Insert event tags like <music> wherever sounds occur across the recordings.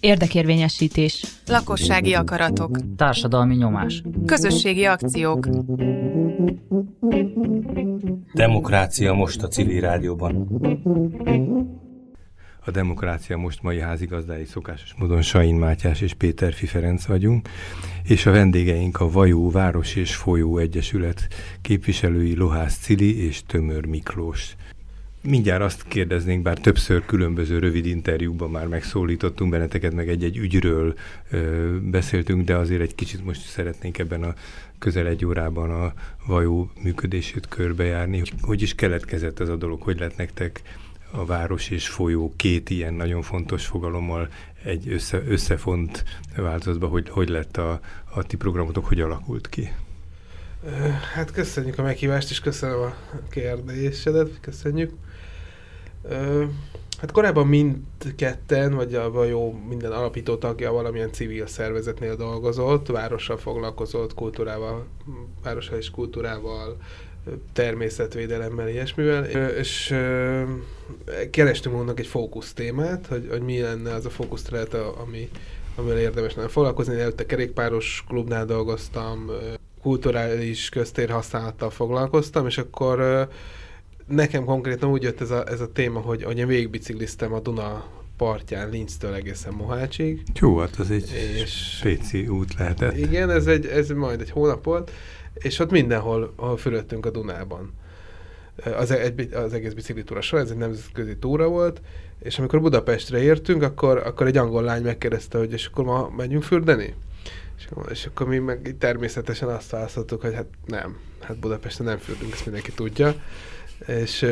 Érdekérvényesítés. Lakossági akaratok. Társadalmi nyomás. Közösségi akciók. Demokrácia most a civil rádióban. A Demokrácia most mai házigazdái szokásos módon Sain Mátyás és Péter Fiferenc vagyunk, és a vendégeink a Vajó Város és Folyó Egyesület képviselői Lohász Cili és Tömör Miklós. Mindjárt azt kérdeznénk, bár többször különböző rövid interjúkban már megszólítottunk benneteket, meg egy-egy ügyről ö, beszéltünk, de azért egy kicsit most szeretnénk ebben a közel egy órában a vajó működését körbejárni. Hogy is keletkezett ez a dolog, hogy lett nektek a város és folyó két ilyen nagyon fontos fogalommal egy össze, összefont változatban, hogy, hogy lett a, a ti programotok, hogy alakult ki? Hát köszönjük a meghívást, és köszönöm a kérdésedet, köszönjük. Hát korábban mindketten, vagy a jó minden alapító tagja valamilyen civil szervezetnél dolgozott, várossal foglalkozott, kultúrával, várossal és kultúrával, természetvédelemmel, ilyesmivel, és kerestünk magunknak egy fókusz témát, hogy, hogy mi lenne az a fókuszterület, ami, amivel érdemes lenne foglalkozni. Előtte kerékpáros klubnál dolgoztam, kulturális köztér használattal foglalkoztam, és akkor nekem konkrétan úgy jött ez a, ez a téma, hogy, hogy én végigbicikliztem a Duna partján Linztől egészen Mohácsig. Jó, hát az egy és spéci út lehetett. Igen, ez, egy, ez majd egy hónap volt, és ott mindenhol ahol fölöttünk a Dunában. Az, egy, az egész biciklitúra során, ez egy nemzetközi túra volt, és amikor Budapestre értünk, akkor, akkor egy angol lány megkérdezte, hogy és akkor ma megyünk fürdeni? És, és akkor mi meg természetesen azt választottuk, hogy hát nem, hát Budapesten nem fürdünk, ezt mindenki tudja. És,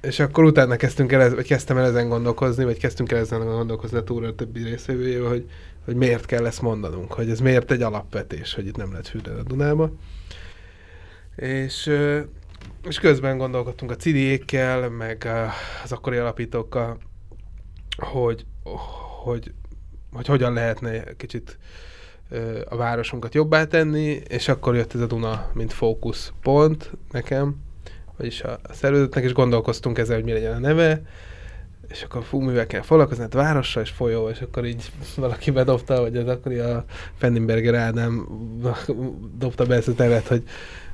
és akkor utána kezdtünk el, vagy kezdtem el ezen gondolkozni, vagy kezdtünk el ezen gondolkozni a túra többi részvevőjével, hogy, hogy miért kell ezt mondanunk, hogy ez miért egy alapvetés, hogy itt nem lehet fürdeni a Dunába. És, és közben gondolkodtunk a cidiékkel, meg az akkori alapítókkal, hogy, hogy, hogy hogyan lehetne kicsit a városunkat jobbá tenni, és akkor jött ez a Duna, mint fókuszpont nekem, vagyis a, szervezetnek, és gondolkoztunk ezzel, hogy mi legyen a neve, és akkor fú, mivel kell foglalkozni, hát várossal és folyó, és akkor így <laughs> valaki bedobta, vagy az akkori a Fenninberger Ádám <laughs> dobta be ezt a nevet, hogy,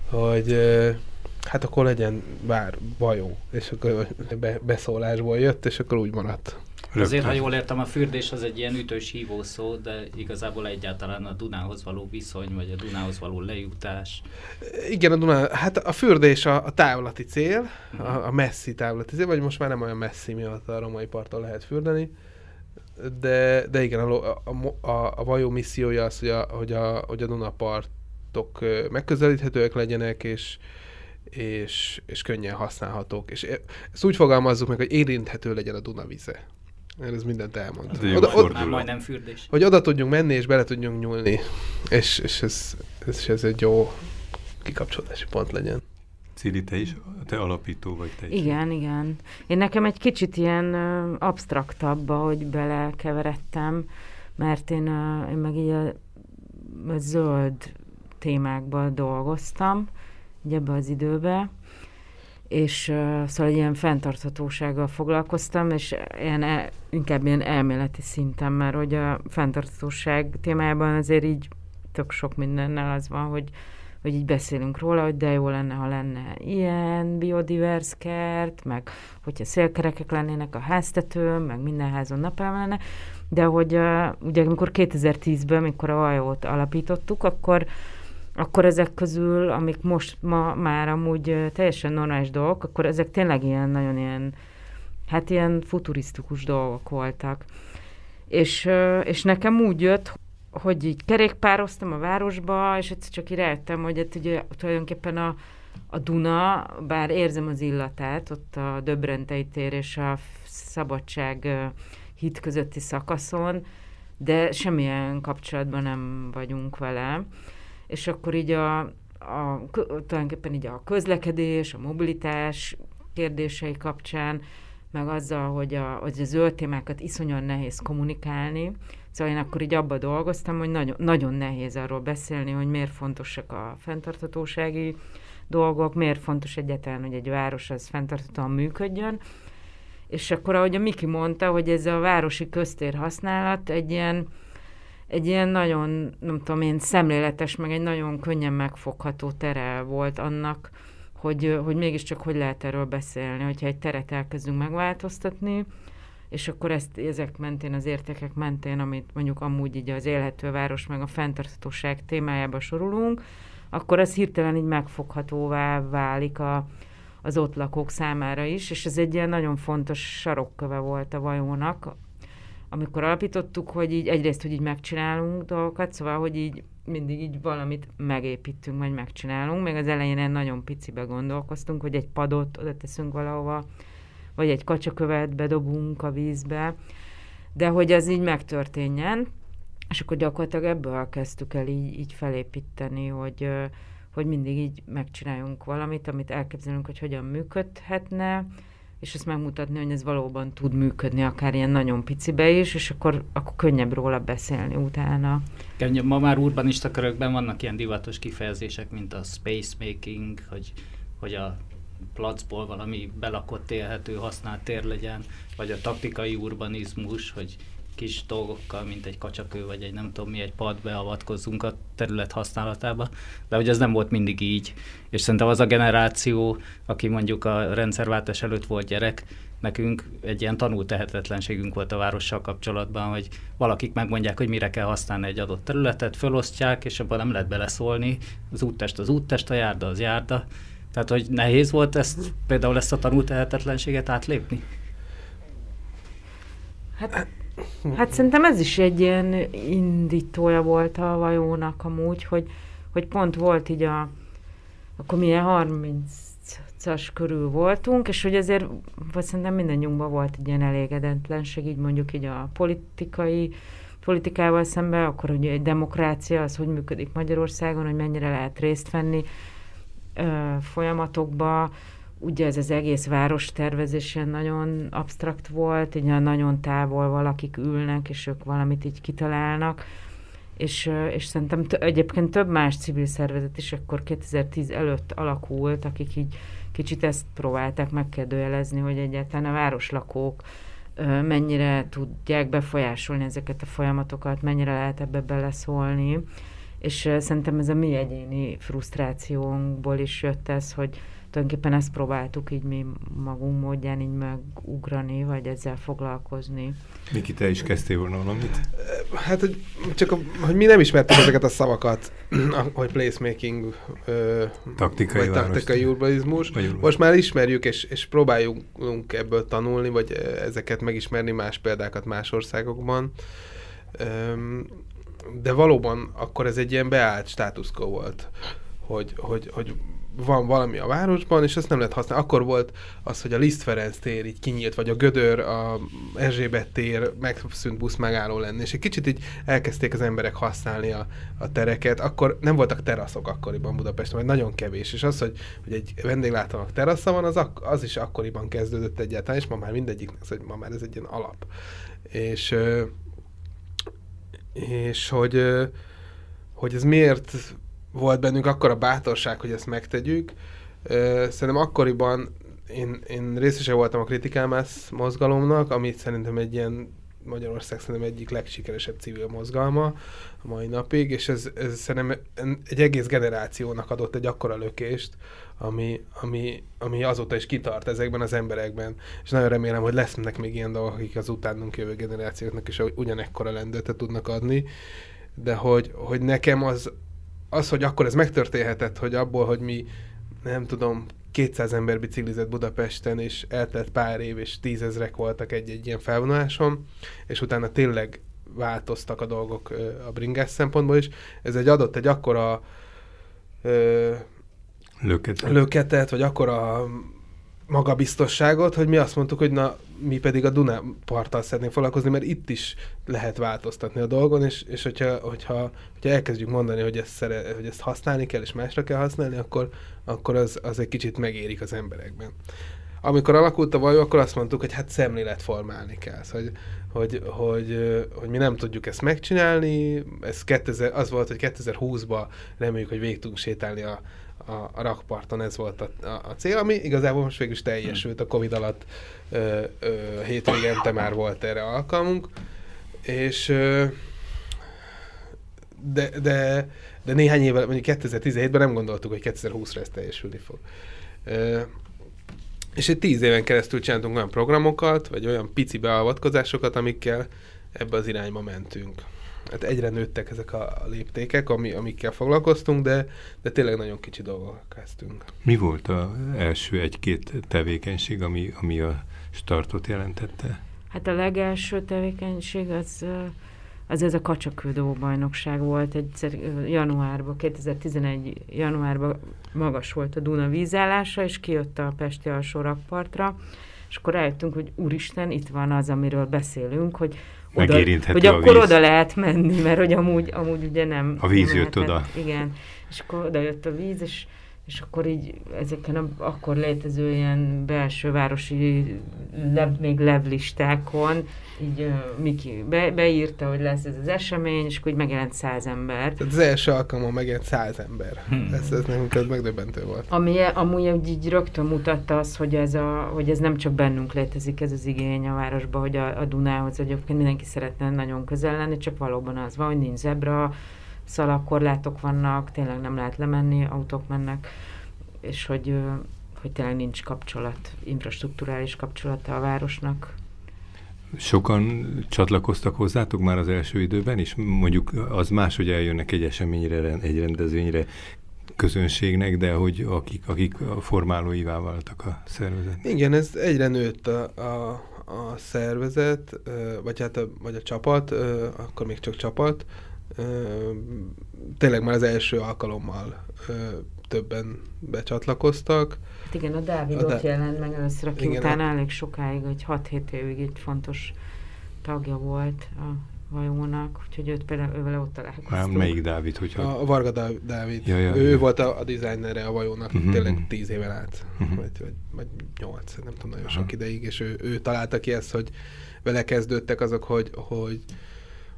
hogy hát akkor legyen bár vajó, és akkor be, beszólásból jött, és akkor úgy maradt. Rögtön. Azért, ha jól értem, a fürdés az egy ilyen ütős hívó szó, de igazából egyáltalán a Dunához való viszony, vagy a Dunához való lejutás. Igen, a Duná, hát a fürdés a, a távlati cél, a, a messzi távlati cél, vagy most már nem olyan messzi miatt a romai parton lehet fürdeni, de, de igen, a, a, a, a vajó missziója az, hogy a, hogy a, hogy a Dunapartok megközelíthetőek legyenek, és, és, és könnyen használhatók. És ezt úgy fogalmazzuk meg, hogy érinthető legyen a Duna vize. Ez mindent elmond. Hát oda, oda, már majdnem fürdés. Hogy oda tudjunk menni, és bele tudjunk nyúlni. És, és ez, ez, ez egy jó kikapcsolási pont legyen. Cili, te is, te alapító vagy te is. Igen, igen. Én nekem egy kicsit ilyen uh, absztraktabb, hogy belekeveredtem, mert én, uh, én meg így a, a zöld témákban dolgoztam, így ebbe az időbe, és uh, szóval ilyen fenntarthatósággal foglalkoztam, és ilyen el, inkább ilyen elméleti szinten, mert hogy a fenntarthatóság témájában azért így tök sok mindennel az van, hogy, hogy így beszélünk róla, hogy de jó lenne, ha lenne ilyen biodivers kert, meg hogyha szélkerekek lennének a háztetőn, meg minden házon napelem lenne, de hogy uh, ugye amikor 2010-ben, amikor a hajót alapítottuk, akkor akkor ezek közül, amik most ma már amúgy teljesen normális dolgok, akkor ezek tényleg ilyen nagyon ilyen, hát ilyen futurisztikus dolgok voltak. És, és nekem úgy jött, hogy így kerékpároztam a városba, és egyszer csak rájöttem, hogy hát ugye tulajdonképpen a, a Duna, bár érzem az illatát, ott a Döbrentei tér és a Szabadság hit közötti szakaszon, de semmilyen kapcsolatban nem vagyunk vele és akkor így a, a, tulajdonképpen így a közlekedés, a mobilitás kérdései kapcsán, meg azzal, hogy a, hogy a zöld témákat iszonyan nehéz kommunikálni. Szóval én akkor így abba dolgoztam, hogy nagyon, nagyon nehéz arról beszélni, hogy miért fontosak a fenntarthatósági dolgok, miért fontos egyáltalán, hogy egy város az fenntarthatóan működjön. És akkor, ahogy a Miki mondta, hogy ez a városi köztér használat egy ilyen, egy ilyen nagyon, nem tudom én, szemléletes, meg egy nagyon könnyen megfogható tere volt annak, hogy, hogy mégiscsak hogy lehet erről beszélni, hogyha egy teret elkezdünk megváltoztatni, és akkor ezt ezek mentén, az értékek mentén, amit mondjuk amúgy így az élhető város meg a fenntarthatóság témájába sorolunk, akkor ez hirtelen így megfoghatóvá válik a, az ott lakók számára is, és ez egy ilyen nagyon fontos sarokköve volt a vajónak, amikor alapítottuk, hogy így egyrészt, hogy így megcsinálunk dolgokat, szóval, hogy így mindig így valamit megépítünk, vagy megcsinálunk. Még az elején nagyon picibe gondolkoztunk, hogy egy padot oda teszünk valahova, vagy egy kacsakövet bedobunk a vízbe, de hogy ez így megtörténjen, és akkor gyakorlatilag ebből kezdtük el így, így felépíteni, hogy, hogy mindig így megcsináljunk valamit, amit elképzelünk, hogy hogyan működhetne, és ezt megmutatni, hogy ez valóban tud működni, akár ilyen nagyon picibe is, és akkor, akkor könnyebb róla beszélni utána. Ma már urbanista körökben vannak ilyen divatos kifejezések, mint a space making, hogy, hogy a placból valami belakott élhető használt tér legyen, vagy a taktikai urbanizmus, hogy kis dolgokkal, mint egy kacsakő, vagy egy nem tudom mi, egy pad beavatkozzunk a terület használatába, de hogy ez nem volt mindig így, és szerintem az a generáció, aki mondjuk a rendszerváltás előtt volt gyerek, nekünk egy ilyen tanult tehetetlenségünk volt a várossal kapcsolatban, hogy valakik megmondják, hogy mire kell használni egy adott területet, fölosztják, és abban nem lehet beleszólni, az úttest az úttest, a járda az járda, tehát, hogy nehéz volt ezt, például ezt a tanult tehetetlenséget átlépni? Hát Hát szerintem ez is egy ilyen indítója volt a vajónak amúgy, hogy, hogy pont volt így a, akkor milyen 30-as körül voltunk, és hogy azért vagy szerintem mindannyiunkban volt egy ilyen elégedetlenség, így mondjuk így a politikai politikával szemben, akkor hogy egy demokrácia, az hogy működik Magyarországon, hogy mennyire lehet részt venni ö, folyamatokba, ugye ez az egész város tervezés ilyen nagyon absztrakt volt, így nagyon távol valakik ülnek, és ők valamit így kitalálnak, és, és szerintem t- egyébként több más civil szervezet is akkor 2010 előtt alakult, akik így kicsit ezt próbálták megkérdőjelezni, hogy egyáltalán a városlakók mennyire tudják befolyásolni ezeket a folyamatokat, mennyire lehet ebbe beleszólni, és szerintem ez a mi egyéni frusztrációnkból is jött ez, hogy, tulajdonképpen ezt próbáltuk így mi magunk módján így megugrani, vagy ezzel foglalkozni. Miki, te is kezdtél volna valamit? Hát, hogy csak a, hogy mi nem ismertük ezeket a szavakat, <clears throat> hogy placemaking, ö, taktikai, vagy taktikai urbanizmus. Vagy Most már ismerjük, és, és próbáljunk ebből tanulni, vagy ezeket megismerni, más példákat más országokban. De valóban akkor ez egy ilyen beállt státuszkó volt, hogy, hogy, hogy van valami a városban, és ezt nem lehet használni. Akkor volt az, hogy a Liszt Ferenc tér így kinyílt, vagy a Gödör, a Erzsébet tér megszűnt busz megálló lenni, és egy kicsit így elkezdték az emberek használni a, a tereket. Akkor nem voltak teraszok akkoriban Budapesten, vagy nagyon kevés, és az, hogy, hogy egy vendéglátónak terasza van, az, ak- az is akkoriban kezdődött egyáltalán, és ma már mindegyik, hogy ma már ez egy ilyen alap. És, és hogy, hogy ez miért volt bennünk akkor a bátorság, hogy ezt megtegyük. Szerintem akkoriban én, én részese voltam a Kritikámász mozgalomnak, ami szerintem egy ilyen Magyarország szerintem egyik legsikeresebb civil mozgalma a mai napig, és ez, ez szerintem egy egész generációnak adott egy akkora lökést, ami, ami, ami azóta is kitart ezekben az emberekben. És nagyon remélem, hogy lesznek még ilyen dolgok, akik az utánunk jövő generációknak is ugyanekkora lendületet tudnak adni, de hogy, hogy nekem az, az, hogy akkor ez megtörténhetett, hogy abból, hogy mi, nem tudom, 200 ember biciklizett Budapesten, és eltelt pár év, és tízezrek voltak egy-egy ilyen felvonuláson, és utána tényleg változtak a dolgok a bringás szempontból is. Ez egy adott egy akkora ö, löketet. löketet, vagy akkora magabiztosságot, hogy mi azt mondtuk, hogy na, mi pedig a Duna parttal szeretnénk foglalkozni, mert itt is lehet változtatni a dolgon, és, és hogyha, hogyha, hogyha elkezdjük mondani, hogy ezt, szere, hogy ezt használni kell, és másra kell használni, akkor, akkor az, az egy kicsit megérik az emberekben. Amikor alakult a vajó, akkor azt mondtuk, hogy hát szemléletformálni kell. Szóval, hogy, hogy, hogy, hogy mi nem tudjuk ezt megcsinálni. Ez 2000, az volt, hogy 2020-ban reméljük, hogy végig tudunk sétálni a, a, a rakparton ez volt a, a, a cél, ami igazából most végül is teljesült a Covid alatt ö, ö, hétvégente már volt erre alkalmunk, és ö, de, de, de néhány évvel, mondjuk 2017-ben nem gondoltuk, hogy 2020-ra ez teljesülni fog. Ö, és egy tíz éven keresztül csináltunk olyan programokat, vagy olyan pici beavatkozásokat, amikkel ebbe az irányba mentünk. Hát egyre nőttek ezek a léptékek, ami, amikkel foglalkoztunk, de, de tényleg nagyon kicsi dolgok kezdtünk. Mi volt az első egy-két tevékenység, ami, ami a startot jelentette? Hát a legelső tevékenység az, az ez a kacsakődó bajnokság volt egyszer januárban, 2011 januárban magas volt a Duna vízállása, és kijött a Pesti alsó rakpartra, és akkor rájöttünk, hogy úristen, itt van az, amiről beszélünk, hogy oda, hogy akkor víz. oda lehet menni, mert hogy amúgy, amúgy ugye nem. A víz nem jött oda. Igen, és akkor oda jött a víz, és és akkor így ezeken a, akkor létező ilyen belső városi le, még levlistákon így uh, Miki be, beírta, hogy lesz ez az esemény, és akkor így megjelent száz ember. Tehát az első alkalommal megjelent száz ember. Hmm. Ez, ez nekünk ez megdöbbentő volt. Ami amúgy így rögtön mutatta az, hogy ez, a, hogy ez nem csak bennünk létezik ez az igény a városban, hogy a, a Dunához egyébként mindenki szeretne nagyon közel lenni, csak valóban az van, hogy nincs zebra, szalagkorlátok vannak, tényleg nem lehet lemenni, autók mennek, és hogy, hogy tényleg nincs kapcsolat, infrastruktúrális kapcsolata a városnak. Sokan csatlakoztak hozzátok már az első időben is? Mondjuk az más, hogy eljönnek egy eseményre, egy rendezvényre, közönségnek, de hogy akik, akik a formálóivá váltak a szervezet. Igen, ez egyre nőtt a, a, a szervezet, vagy hát a, vagy a csapat, akkor még csak csapat, tényleg már az első alkalommal többen becsatlakoztak. Hát igen, a Dávid a ott Dá... jelent meg először, aki igen, utána elég sokáig, hogy 6-7 évig egy fontos tagja volt a hajónak, úgyhogy őt például ővel ott találkoztunk. Már melyik Dávid? Hogyha... A, a Varga Dávid. Ja, ja, ő ja. volt a, a dizájnere a vajónak uh-huh. tényleg mhm. tíz éven át, uh-huh. vagy, vagy, vagy nyolc, nem tudom, nagyon uh-huh. sok ideig, és ő, ő találta ki ezt, hogy vele kezdődtek azok, hogy, hogy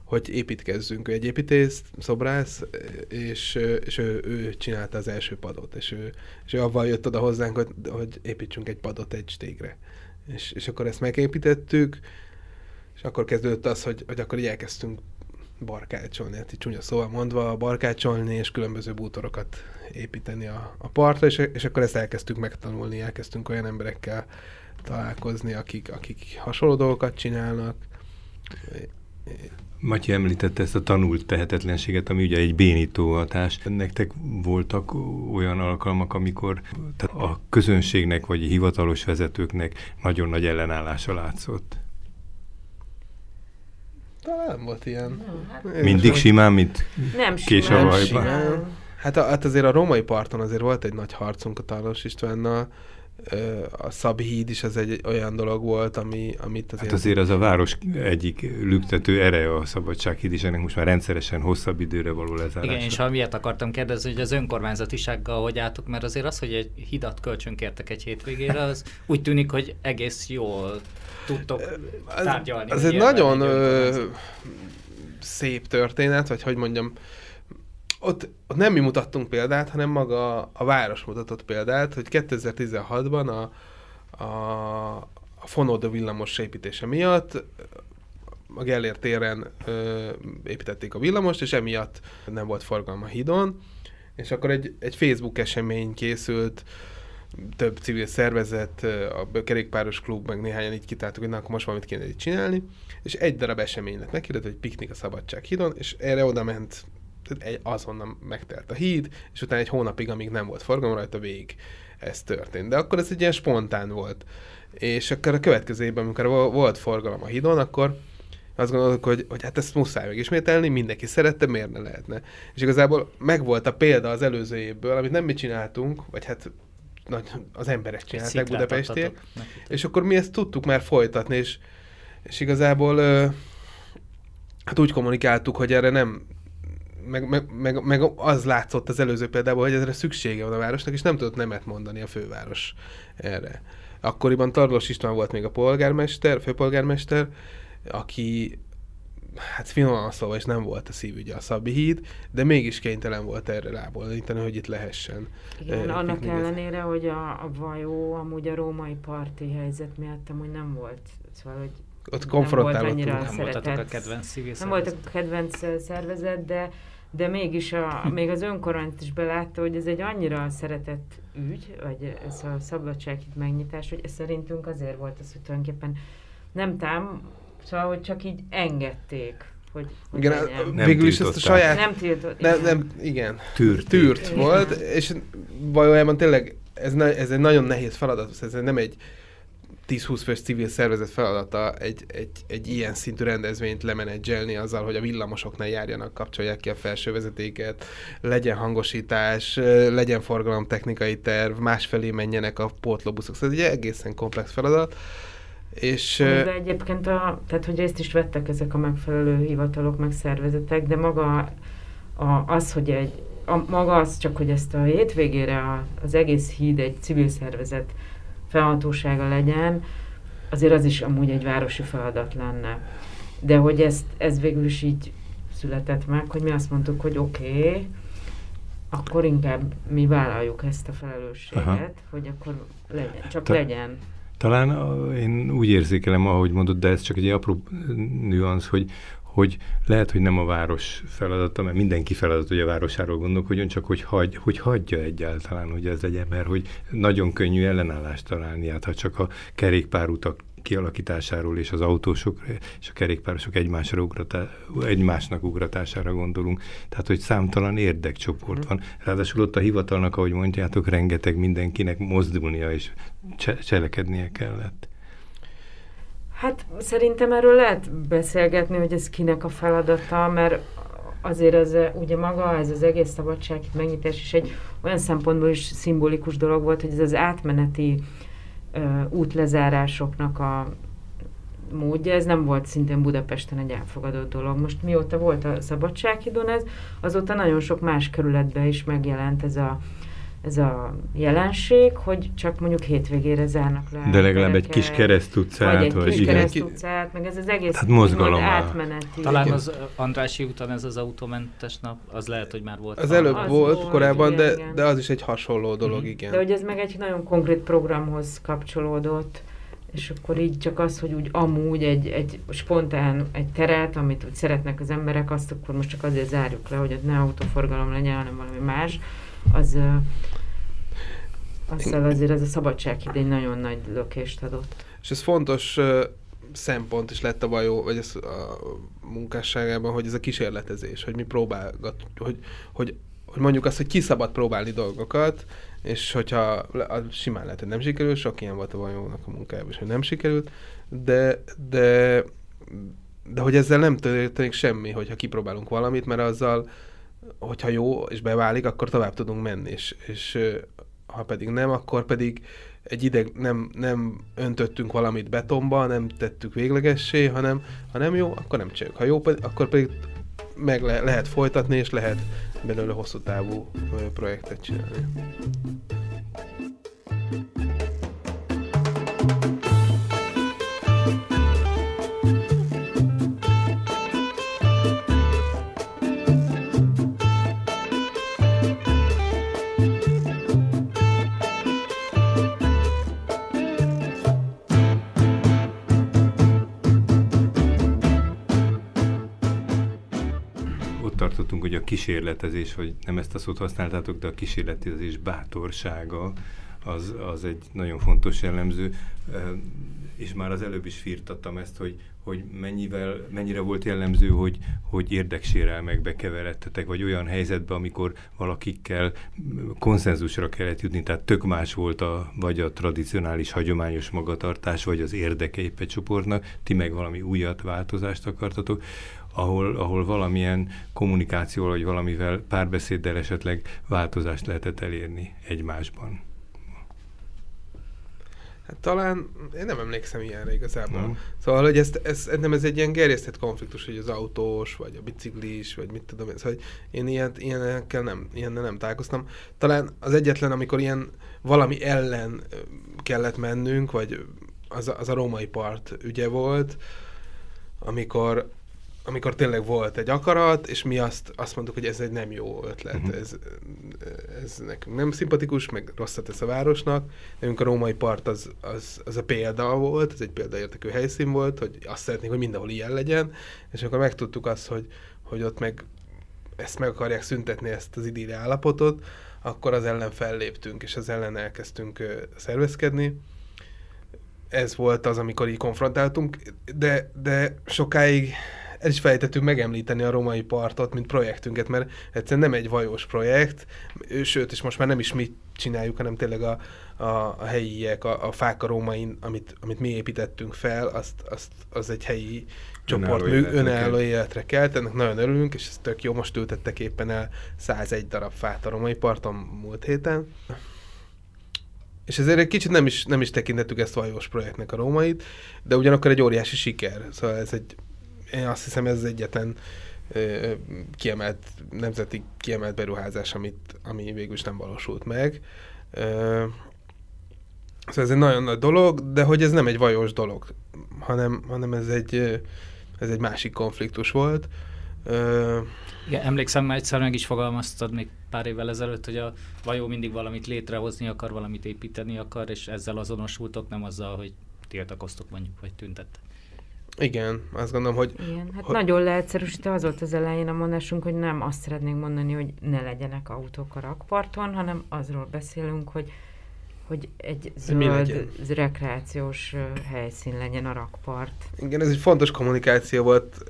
hogy építkezzünk. Ő egy építész, szobrász, és, és ő, ő csinálta az első padot, és ő, és ő avval jött oda hozzánk, hogy, hogy építsünk egy padot egy stégre. És, és akkor ezt megépítettük, és akkor kezdődött az, hogy, hogy akkor így elkezdtünk barkácsolni, hát így csúnya szóval mondva, barkácsolni, és különböző bútorokat építeni a, a partra, és, és akkor ezt elkezdtük megtanulni, elkezdtünk olyan emberekkel találkozni, akik, akik hasonló dolgokat csinálnak. Matyi említette ezt a tanult tehetetlenséget, ami ugye egy bénító hatás. Nektek voltak olyan alkalmak, amikor tehát a közönségnek vagy a hivatalos vezetőknek nagyon nagy ellenállása látszott? Talán volt ilyen. Nem, hát Mindig simán, mint nem késavajban? Hát, hát azért a római parton azért volt egy nagy harcunk a Talos Istvánnal, a Szabi híd is az egy olyan dolog volt, ami, amit azért... Hát azért az a város egyik lüktető ereje a Szabadsághíd is, ennek most már rendszeresen hosszabb időre való lezárás. Igen, és amiért akartam kérdezni, hogy az önkormányzatisággal hogy álltok, mert azért az, hogy egy hidat kölcsönkértek egy hétvégére, az úgy tűnik, hogy egész jól tudtok tárgyalni. Ez egy nagyon ö, szép történet, vagy hogy mondjam, ott, ott nem mi mutattunk példát, hanem maga a város mutatott példát, hogy 2016-ban a, a, a Fonóda villamos építése miatt a Gellér téren ö, építették a villamost, és emiatt nem volt forgalma hídon, és akkor egy, egy Facebook esemény készült, több civil szervezet, a kerékpáros klub, meg néhányan így kitáltuk, hogy na, akkor most valamit kéne itt csinálni, és egy darab esemény lett meghirdetve, hogy piknik a Szabadság hídon, és erre oda ment egy, azonnal megtelt a híd, és utána egy hónapig, amíg nem volt forgalom rajta, végig ez történt. De akkor ez egy ilyen spontán volt. És akkor a következő évben, amikor volt forgalom a hídon, akkor azt gondoltuk, hogy, hogy hát ezt muszáj megismételni, mindenki szerette, miért ne lehetne. És igazából megvolt a példa az előző évből, amit nem mi csináltunk, vagy hát nagy, az emberek csinálták Budapestiek, és akkor mi ezt tudtuk már folytatni, és, és igazából hát úgy kommunikáltuk, hogy erre nem meg, meg, meg, meg az látszott az előző példában, hogy ezre szüksége van a városnak, és nem tudott nemet mondani a főváros erre. Akkoriban Tarlós István volt még a polgármester, főpolgármester, aki hát finoman szólva is nem volt a szívügye a Szabi híd, de mégis kénytelen volt erre rábólítani, hogy itt lehessen. Igen, eh, annak piknikezni. ellenére, hogy a, a vajó amúgy a római parti helyzet miatt amúgy nem volt, szóval, hogy Ott nem konfrontálódtunk. volt annyira Nem voltatok a kedvenc civil Nem volt a kedvenc ö, szervezet, de, de mégis a, még az önkormányzat is belátta, hogy ez egy annyira szeretett ügy, vagy ez a szabadsághíd megnyitás, hogy ez szerintünk azért volt az, hogy tulajdonképpen nem tám, szóval, hogy csak így engedték, hogy, hogy Igen, legyen. Nem végül is ezt a saját... nem tiltott. Nem, igen. nem, igen. Tűrt. Tűrt Igen. volt, és valójában tényleg ez, ne, ez egy nagyon nehéz feladat, ez nem egy 10-20 fős civil szervezet feladata egy, egy, egy ilyen szintű rendezvényt lemenedzselni azzal, hogy a villamosoknál járjanak, kapcsolják ki a felső vezetéket, legyen hangosítás, legyen forgalomtechnikai terv, másfelé menjenek a pótlóbuszok. Szóval ez egy egészen komplex feladat. És De egyébként a, tehát, hogy részt is vettek ezek a megfelelő hivatalok, meg szervezetek, de maga a, az, hogy egy, a, maga az csak, hogy ezt a hétvégére a, az egész híd egy civil szervezet felhatósága legyen, azért az is amúgy egy városi feladat lenne. De hogy ezt, ez végül is így született meg, hogy mi azt mondtuk, hogy oké, okay, akkor inkább mi vállaljuk ezt a felelősséget, Aha. hogy akkor legyen, csak Te- legyen. Talán a, én úgy érzékelem, ahogy mondod, de ez csak egy apró nüansz, hogy, hogy lehet, hogy nem a város feladata, mert mindenki feladat, hogy a városáról gondolkodjon, csak hogy, hagy, hogy hagyja egyáltalán, hogy ez legyen, mert hogy nagyon könnyű ellenállást találni, hát ha csak a kerékpárutak kialakításáról és az autósok és a kerékpárosok egymásra ugratá, egymásnak ugratására gondolunk. Tehát, hogy számtalan érdekcsoport van. Ráadásul ott a hivatalnak, ahogy mondjátok, rengeteg mindenkinek mozdulnia és cse- cselekednie kellett. Hát szerintem erről lehet beszélgetni, hogy ez kinek a feladata, mert azért ez ugye maga, ez az egész szabadság megnyitás is egy olyan szempontból is szimbolikus dolog volt, hogy ez az átmeneti uh, útlezárásoknak a módja, ez nem volt szintén Budapesten egy elfogadott dolog. Most mióta volt a Szabadsághidon ez, azóta nagyon sok más kerületben is megjelent ez a ez a jelenség, hogy csak mondjuk hétvégére zárnak le. De legalább egy kis keresztutcát, vagy egy vagy kis igen. keresztutcát, meg ez az egész Hát mozgalom átmeneti. Talán az Andrási úton ez az autómentes nap, az lehet, hogy már volt. Az valami. előbb Az volt volt, korábban, igen, de, igen. de az is egy hasonló dolog, Mhm. igen. De hogy ez meg egy nagyon konkrét programhoz kapcsolódott, és akkor így csak az, hogy úgy amúgy egy, egy spontán egy teret, amit úgy szeretnek az emberek, azt akkor most csak azért zárjuk le, hogy ott ne autóforgalom legyen, hanem valami más, az azzal azért ez a szabadsághíd egy nagyon nagy lökést adott. És ez fontos szempont is lett a bajó, vagy ez a munkásságában, hogy ez a kísérletezés, hogy mi próbálgat, hogy, hogy, hogy mondjuk azt, hogy ki szabad próbálni dolgokat, és hogyha simán lehet, hogy nem sikerül, sok ilyen volt a bajónak a munkájában is, hogy nem sikerült, de, de, de hogy ezzel nem történik semmi, hogyha kipróbálunk valamit, mert azzal, hogyha jó és beválik, akkor tovább tudunk menni, és, és ha pedig nem, akkor pedig egy ideg nem, nem öntöttünk valamit betonba, nem tettük véglegessé, hanem ha nem jó, akkor nem csináljuk. Ha jó, akkor pedig meg le, lehet folytatni, és lehet belőle hosszú távú projektet csinálni. Tartottunk, hogy a kísérletezés, vagy nem ezt a szót használtátok, de a kísérletezés bátorsága az, az egy nagyon fontos jellemző, és már az előbb is firtattam ezt, hogy, hogy mennyivel, mennyire volt jellemző, hogy, hogy érdeksérelmekbe keveredtetek, vagy olyan helyzetbe, amikor valakikkel konszenzusra kellett jutni, tehát tök más volt a, vagy a tradicionális, hagyományos magatartás, vagy az érdeke egy csoportnak, ti meg valami újat, változást akartatok, ahol, ahol valamilyen kommunikációval, vagy valamivel párbeszéddel esetleg változást lehetett elérni egymásban. Hát talán, én nem emlékszem ilyenre igazából. Nem? Szóval, hogy ez, ez, nem ez egy ilyen gerjesztett konfliktus, hogy az autós, vagy a biciklis, vagy mit tudom én. Szóval, hogy én ilyet, ilyenekkel nem, ilyennel nem találkoztam. Talán az egyetlen, amikor ilyen valami ellen kellett mennünk, vagy az, az a római part ügye volt, amikor amikor tényleg volt egy akarat, és mi azt, azt mondtuk, hogy ez egy nem jó ötlet, uh-huh. ez, ez nekünk nem szimpatikus, meg rosszat tesz a városnak. Nekünk a római part az, az, az a példa volt, ez egy példaértekű helyszín volt, hogy azt szeretnénk, hogy mindenhol ilyen legyen, és akkor megtudtuk azt, hogy, hogy ott meg ezt meg akarják szüntetni, ezt az idilli állapotot, akkor az ellen felléptünk, és az ellen elkezdtünk szervezkedni. Ez volt az, amikor így konfrontáltunk, de, de sokáig el is felejtettünk megemlíteni a romai partot, mint projektünket, mert egyszerűen nem egy vajós projekt, sőt, és most már nem is mi csináljuk, hanem tényleg a, a, a helyiek, a, a fák a rómain, amit, amit mi építettünk fel, azt, azt, az egy helyi csoport önálló életre kelt, ennek nagyon örülünk, és ez tök jó, most ültettek éppen el 101 darab fát a romai parton múlt héten. És ezért egy kicsit nem is, nem is tekintettük ezt vajós projektnek a rómait, de ugyanakkor egy óriási siker. Szóval ez egy, én azt hiszem ez egyetlen kiemelt, nemzeti kiemelt beruházás, amit, ami végül is nem valósult meg. Szóval ez egy nagyon nagy dolog, de hogy ez nem egy vajós dolog, hanem, hanem ez egy ez egy másik konfliktus volt. Igen, emlékszem, már egyszer meg is fogalmaztad még pár évvel ezelőtt, hogy a vajó mindig valamit létrehozni akar, valamit építeni akar, és ezzel azonosultok, nem azzal, hogy tiltakoztok mondjuk, vagy tüntettek. Igen, azt gondolom, hogy... Igen, hát hogy... nagyon leegyszerűsítve az volt az elején a mondásunk, hogy nem azt szeretnénk mondani, hogy ne legyenek autók a rakparton, hanem azról beszélünk, hogy hogy egy zöld rekreációs helyszín legyen a rakpart. Igen, ez egy fontos kommunikáció volt,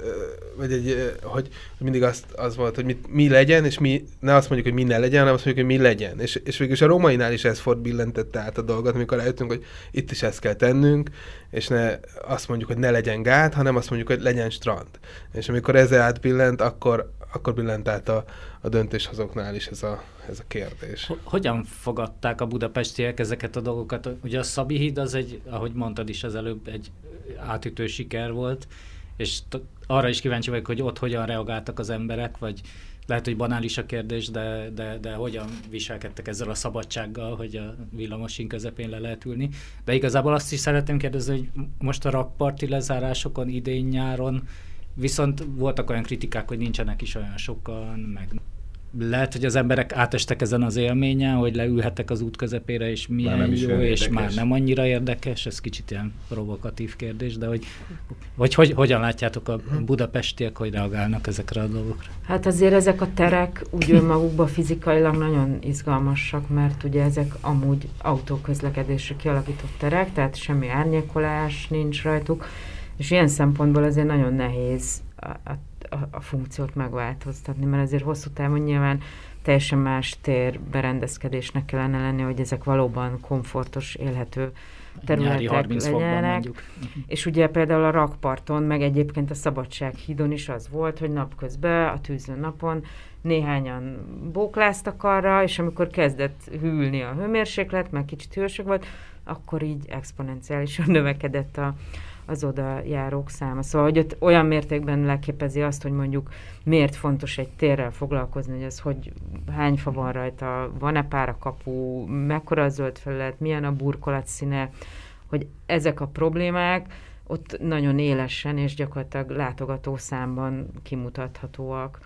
vagy egy, hogy mindig azt, az volt, hogy mit, mi legyen, és mi, ne azt mondjuk, hogy mi ne legyen, hanem azt mondjuk, hogy mi legyen. És, és végülis a romainál is ez ford billentette át a dolgot, amikor eljöttünk, hogy itt is ezt kell tennünk, és ne azt mondjuk, hogy ne legyen gát, hanem azt mondjuk, hogy legyen strand. És amikor ez átbillent, akkor, akkor billent át a, a döntéshozóknál is ez a, ez a kérdés. Hogyan fogadták a budapestiek ezeket a dolgokat? Ugye a Szabi híd az egy, ahogy mondtad is az előbb, egy átütő siker volt, és arra is kíváncsi vagyok, hogy ott hogyan reagáltak az emberek, vagy lehet, hogy banális a kérdés, de, de, de hogyan viselkedtek ezzel a szabadsággal, hogy a villamosin közepén le lehet ülni. De igazából azt is szeretném kérdezni, hogy most a rakparti lezárásokon idén-nyáron viszont voltak olyan kritikák, hogy nincsenek is olyan sokan, meg lehet, hogy az emberek átestek ezen az élményen, hogy leülhetek az út közepére, és milyen már nem jó, és érdekes. már nem annyira érdekes, ez kicsit ilyen provokatív kérdés, de hogy, hogy, hogy hogyan látjátok a budapestiek, hogy reagálnak ezekre a dolgokra? Hát azért ezek a terek úgy önmagukban fizikailag nagyon izgalmasak, mert ugye ezek amúgy autóközlekedésre kialakított terek, tehát semmi árnyékolás nincs rajtuk, és ilyen szempontból azért nagyon nehéz a, a a, a funkciót megváltoztatni, mert azért hosszú távon nyilván teljesen más tér berendezkedésnek kellene lenni, hogy ezek valóban komfortos, élhető területek legyenek. És ugye például a rakparton, meg egyébként a Szabadsághídon is az volt, hogy napközben, a tűző napon néhányan bókláztak arra, és amikor kezdett hűlni a hőmérséklet, meg kicsit hősök volt, akkor így exponenciálisan <laughs> növekedett a, az oda járók száma. Szóval, hogy ott olyan mértékben leképezi azt, hogy mondjuk miért fontos egy térrel foglalkozni, hogy az hogy hány fa van rajta, van-e kapu, mekkora a zöld felület, milyen a burkolat színe, hogy ezek a problémák ott nagyon élesen és gyakorlatilag látogató számban kimutathatóak.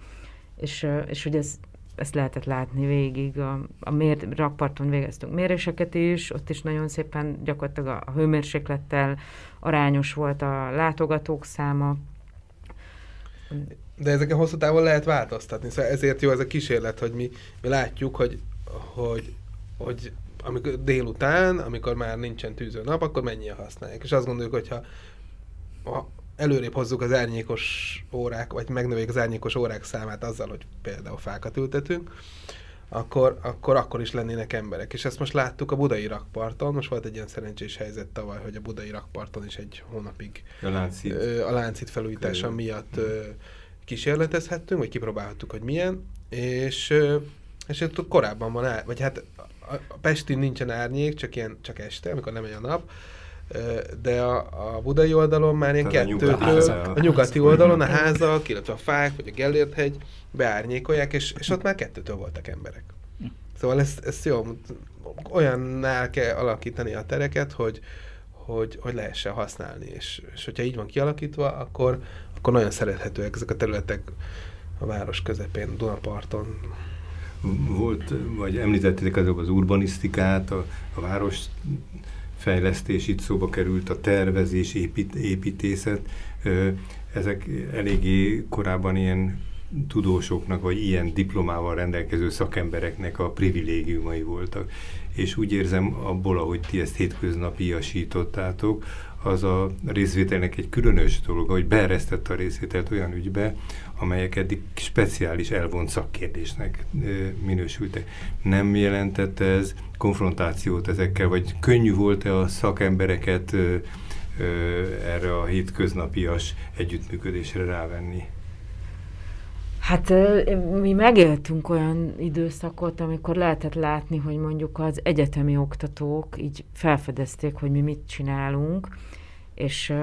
És, és hogy ez ezt lehetett látni végig. A, a mér, rakparton végeztünk méréseket is, ott is nagyon szépen gyakorlatilag a, a hőmérséklettel arányos volt a látogatók száma. De ezeken hosszú távon lehet változtatni, szóval ezért jó ez a kísérlet, hogy mi, mi látjuk, hogy, hogy, hogy amikor délután, amikor már nincsen tűző nap, akkor mennyien használják. És azt gondoljuk, hogyha ha előrébb hozzuk az árnyékos órák, vagy megnöveljük az árnyékos órák számát azzal, hogy például fákat ültetünk, akkor, akkor akkor is lennének emberek. És ezt most láttuk a budai rakparton, most volt egy ilyen szerencsés helyzet tavaly, hogy a budai rakparton is egy hónapig a láncít, a láncít felújítása miatt ö, kísérletezhettünk, vagy kipróbálhattuk, hogy milyen, és, és ott korábban van, ár, vagy hát a Pestin nincsen árnyék, csak ilyen, csak este, amikor nem megy a nap, de a, a budai oldalon már ilyen kettőtől, a, a nyugati oldalon a házak, illetve a fák, vagy a Gellért hegy beárnyékolják, és, és ott már kettőtől voltak emberek. Szóval ez, ez jó, olyannál kell alakítani a tereket, hogy, hogy, hogy lehessen használni. És, és hogyha így van kialakítva, akkor, akkor nagyon szerethetőek ezek a területek a város közepén, Dunaparton. Volt, vagy említették az, az urbanisztikát, a, a város fejlesztés itt szóba került, a tervezés, épít, építészet. Ezek eléggé korábban ilyen tudósoknak, vagy ilyen diplomával rendelkező szakembereknek a privilégiumai voltak. És úgy érzem abból, ahogy ti ezt hétköznapiasítottátok, az a részvételnek egy különös dolog, hogy beeresztette a részvételt olyan ügybe, amelyek eddig speciális elvont szakkérdésnek minősültek. Nem jelentette ez konfrontációt ezekkel, vagy könnyű volt-e a szakembereket erre a hétköznapias együttműködésre rávenni? Hát mi megéltünk olyan időszakot, amikor lehetett látni, hogy mondjuk az egyetemi oktatók így felfedezték, hogy mi mit csinálunk, és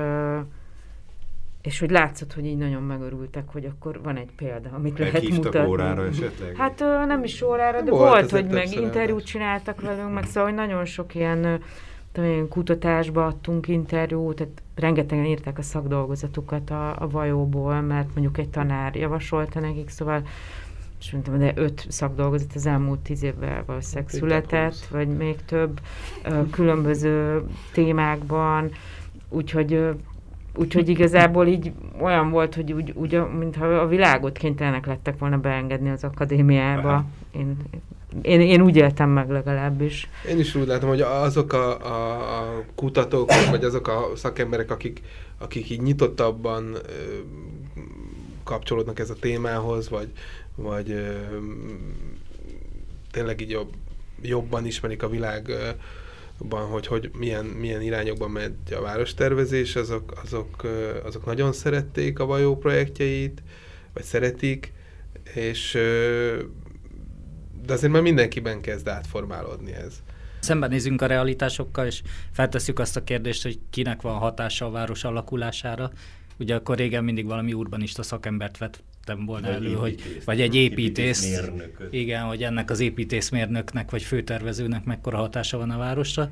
és hogy látszott, hogy így nagyon megörültek, hogy akkor van egy példa, amit lehet mutatni. órára esetleg? Hát nem is órára, de volt, volt hogy meg interjút csináltak velünk, meg szóval, hogy nagyon sok ilyen tudom, kutatásba adtunk interjút, tehát rengetegen írták a szakdolgozatukat a, a vajóból, mert mondjuk egy tanár javasolta nekik, szóval és mondtam, de öt szakdolgozat az elmúlt tíz évvel valószínűleg született, vagy még több különböző témákban, úgyhogy Úgyhogy igazából így olyan volt, hogy úgy, úgy mintha a világot kénytelenek lettek volna beengedni az akadémiába. Én, én, én úgy éltem meg legalábbis. Én is úgy látom, hogy azok a, a, a kutatók, vagy azok a szakemberek, akik, akik így nyitottabban ö, kapcsolódnak ez a témához, vagy, vagy ö, tényleg így jobb, jobban ismerik a világ ö, hogy, hogy milyen, milyen irányokban megy a várostervezés, azok, azok, azok nagyon szerették a Vajó projektjeit, vagy szeretik, és de azért már mindenkiben kezd átformálódni ez. Szembenézünk a realitásokkal, és feltesszük azt a kérdést, hogy kinek van hatása a város alakulására. Ugye akkor régen mindig valami urbanista szakembert vettem volna elő, hogy, vagy egy építész, igen, hogy ennek az építészmérnöknek vagy főtervezőnek mekkora hatása van a városra.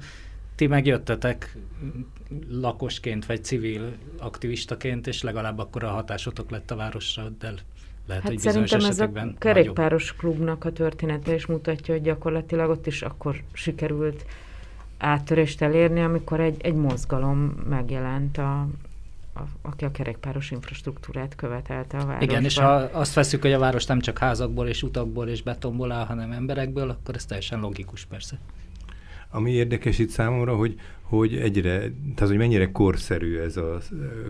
Ti megjöttetek lakosként vagy civil aktivistaként, és legalább akkor a hatásotok lett a városra, de lehet, hát hogy szerintem ez a kerékpáros nagyobb. klubnak a története is mutatja, hogy gyakorlatilag ott is akkor sikerült áttörést elérni, amikor egy, egy mozgalom megjelent a, a, aki a kerekpáros infrastruktúrát követelte a városban. Igen, és ha azt veszük, hogy a város nem csak házakból és utakból és betonból áll, hanem emberekből, akkor ez teljesen logikus persze. Ami érdekes itt számomra, hogy, hogy egyre, tehát hogy mennyire korszerű ez a,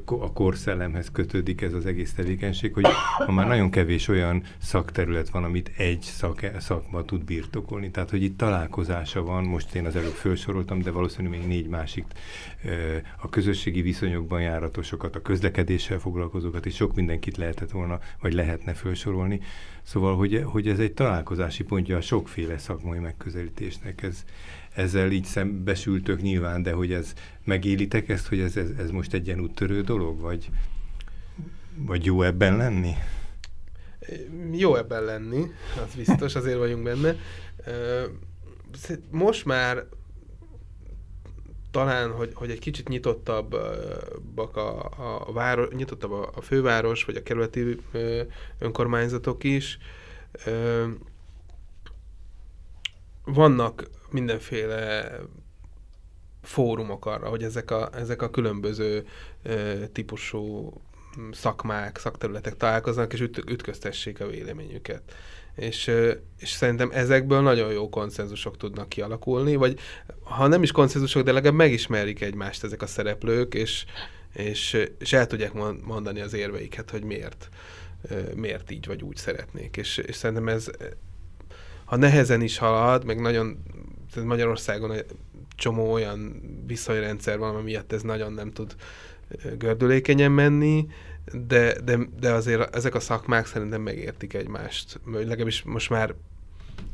a korszellemhez kötődik ez az egész tevékenység, hogy ha már nagyon kevés olyan szakterület van, amit egy szak, szakma tud birtokolni, tehát hogy itt találkozása van, most én az előbb felsoroltam, de valószínűleg még négy másik a közösségi viszonyokban járatosokat, a közlekedéssel foglalkozókat, és sok mindenkit lehetett volna, vagy lehetne felsorolni. Szóval, hogy, hogy ez egy találkozási pontja a sokféle szakmai megközelítésnek. Ez, ezzel így szembesültök nyilván, de hogy ez megélitek ezt, hogy ez, ez, ez most egy ilyen úttörő dolog, vagy, vagy jó ebben lenni? Jó ebben lenni, az biztos, azért vagyunk benne. Most már talán, hogy, hogy egy kicsit nyitottabbak a, a, város, nyitottabb a, a főváros, vagy a kerületi önkormányzatok is. Vannak mindenféle fórumok arra, hogy ezek a, ezek a különböző ö, típusú szakmák, szakterületek találkoznak, és üt, ütköztessék a véleményüket. És, és szerintem ezekből nagyon jó konszenzusok tudnak kialakulni, vagy ha nem is konszenzusok, de legalább megismerik egymást ezek a szereplők, és, és, és el tudják mondani az érveiket, hogy miért, miért így vagy úgy szeretnék. És, és szerintem ez, ha nehezen is halad, meg nagyon Magyarországon egy csomó olyan viszonyrendszer van, ami miatt ez nagyon nem tud gördülékenyen menni, de, de, de azért ezek a szakmák szerintem megértik egymást. Legalábbis most már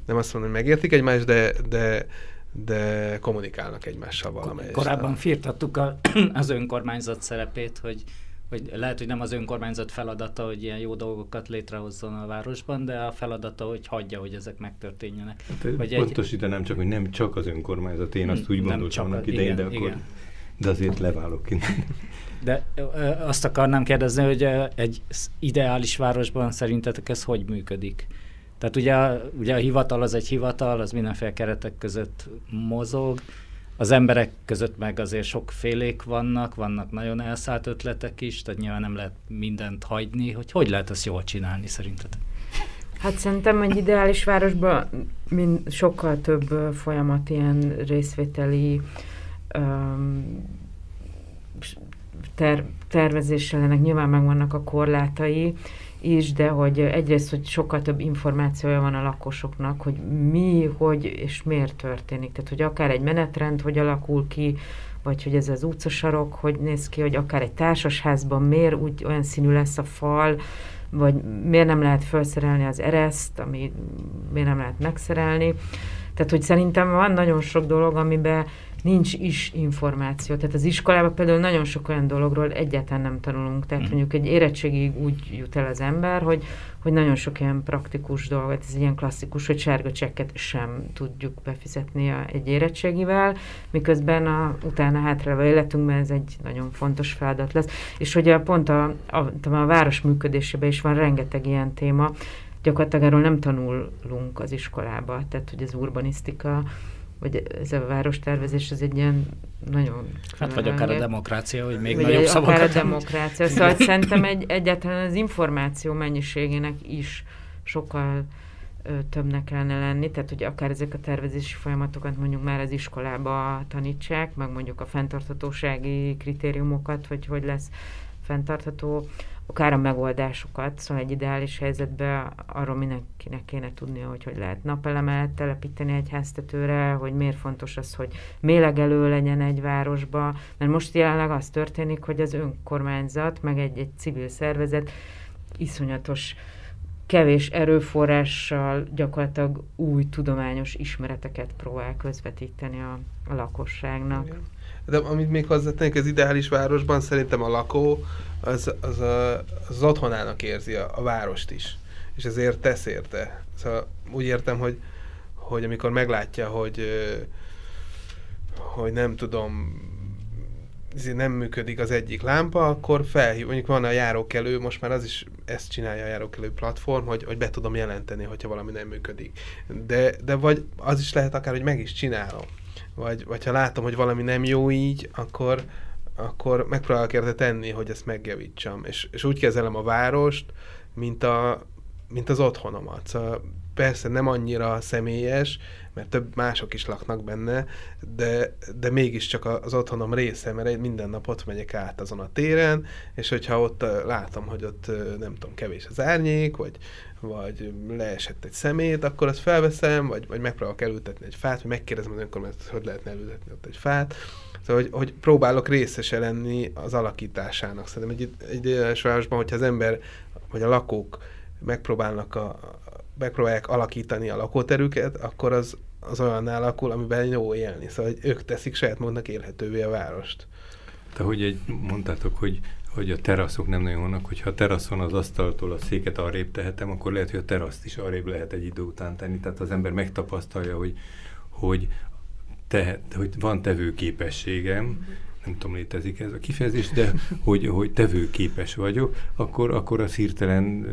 nem azt mondom, hogy megértik egymást, de, de, de kommunikálnak egymással valamelyest. Korábban firtattuk a, <clears throat> az önkormányzat szerepét, hogy hogy lehet, hogy nem az önkormányzat feladata, hogy ilyen jó dolgokat létrehozzon a városban, de a feladata, hogy hagyja, hogy ezek megtörténjenek. Hát, egy... ide nem csak, hogy nem csak az önkormányzat, én azt úgy gondoltam annak idején, de akkor igen. de azért leválok innen. De azt akarnám kérdezni, hogy egy ideális városban szerintetek ez hogy működik? Tehát ugye, ugye a hivatal az egy hivatal, az mindenféle keretek között mozog, az emberek között meg azért sokfélék vannak, vannak nagyon elszállt ötletek is, tehát nyilván nem lehet mindent hagyni, hogy hogy lehet ezt jól csinálni szerintetek? Hát szerintem egy ideális városban mind, sokkal több folyamat ilyen részvételi um, ter, tervezéssel ennek nyilván megvannak a korlátai is, de hogy egyrészt, hogy sokkal több információja van a lakosoknak, hogy mi, hogy és miért történik. Tehát, hogy akár egy menetrend, hogy alakul ki, vagy hogy ez az utcasarok, hogy néz ki, hogy akár egy társasházban miért úgy olyan színű lesz a fal, vagy miért nem lehet felszerelni az ereszt, ami miért nem lehet megszerelni. Tehát, hogy szerintem van nagyon sok dolog, amiben nincs is információ. Tehát az iskolában például nagyon sok olyan dologról egyáltalán nem tanulunk. Tehát mm. mondjuk egy érettségig úgy jut el az ember, hogy, hogy nagyon sok ilyen praktikus dolog, ez ilyen klasszikus, hogy sárga csekket sem tudjuk befizetni a, egy érettségivel, miközben a, utána hátrálva életünkben ez egy nagyon fontos feladat lesz. És hogy a, pont a, a, a város működésében is van rengeteg ilyen téma, gyakorlatilag erről nem tanulunk az iskolába, tehát hogy az urbanisztika, vagy ez a várostervezés, ez egy ilyen nagyon... Hát vagy akár a demokrácia, hogy még vagy nagyobb szavakat. Akár a demokrácia. Szóval <laughs> szerintem egy, egyáltalán az információ mennyiségének is sokkal ö, többnek kellene lenni, tehát hogy akár ezek a tervezési folyamatokat mondjuk már az iskolába tanítsák, meg mondjuk a fenntarthatósági kritériumokat, hogy hogy lesz fenntartható, akár a megoldásokat, szóval egy ideális helyzetben arról mindenkinek kéne tudnia, hogy hogy lehet napelemet telepíteni egy háztetőre, hogy miért fontos az, hogy mélegelő legyen egy városba, mert most jelenleg az történik, hogy az önkormányzat, meg egy, egy civil szervezet iszonyatos kevés erőforrással gyakorlatilag új tudományos ismereteket próbál közvetíteni a, a lakosságnak. De amit még hozzátennék, az ideális városban szerintem a lakó az, az, a, az, otthonának érzi a, a várost is, és ezért tesz érte. Szóval úgy értem, hogy, hogy amikor meglátja, hogy hogy nem tudom, nem működik az egyik lámpa, akkor felhív, mondjuk van a járókelő, most már az is ezt csinálja a járókelő platform, hogy, hogy be tudom jelenteni, hogyha valami nem működik. De, de vagy az is lehet akár, hogy meg is csinálom vagy, vagy ha látom, hogy valami nem jó így, akkor, akkor megpróbálok érte tenni, hogy ezt megjavítsam. És, és úgy kezelem a várost, mint, a, mint az otthonomat. Szóval persze nem annyira személyes, mert több mások is laknak benne, de, de mégiscsak az otthonom része, mert minden nap ott megyek át azon a téren, és hogyha ott látom, hogy ott nem tudom, kevés az árnyék, vagy, vagy leesett egy szemét, akkor azt felveszem, vagy, vagy megpróbálok elültetni egy fát, vagy megkérdezem az önkormányzatot, hogy lehetne elültetni ott egy fát. Szóval, hogy, hogy próbálok részese lenni az alakításának. Szerintem egy, egy ideális városban, hogyha az ember, vagy a lakók megpróbálnak a, megpróbálják alakítani a lakóterüket, akkor az, az olyan alakul, amiben jó élni. Szóval hogy ők teszik saját maguknak élhetővé a várost. De hogy egy, mondtátok, hogy hogy a teraszok nem nagyon vannak, hogyha a teraszon az asztaltól a széket arrébb tehetem, akkor lehet, hogy a teraszt is arrébb lehet egy idő után tenni. Tehát az ember megtapasztalja, hogy, hogy, tehet, hogy van tevőképességem, nem tudom, létezik ez a kifejezés, de hogy, hogy tevőképes vagyok, akkor, akkor az hirtelen,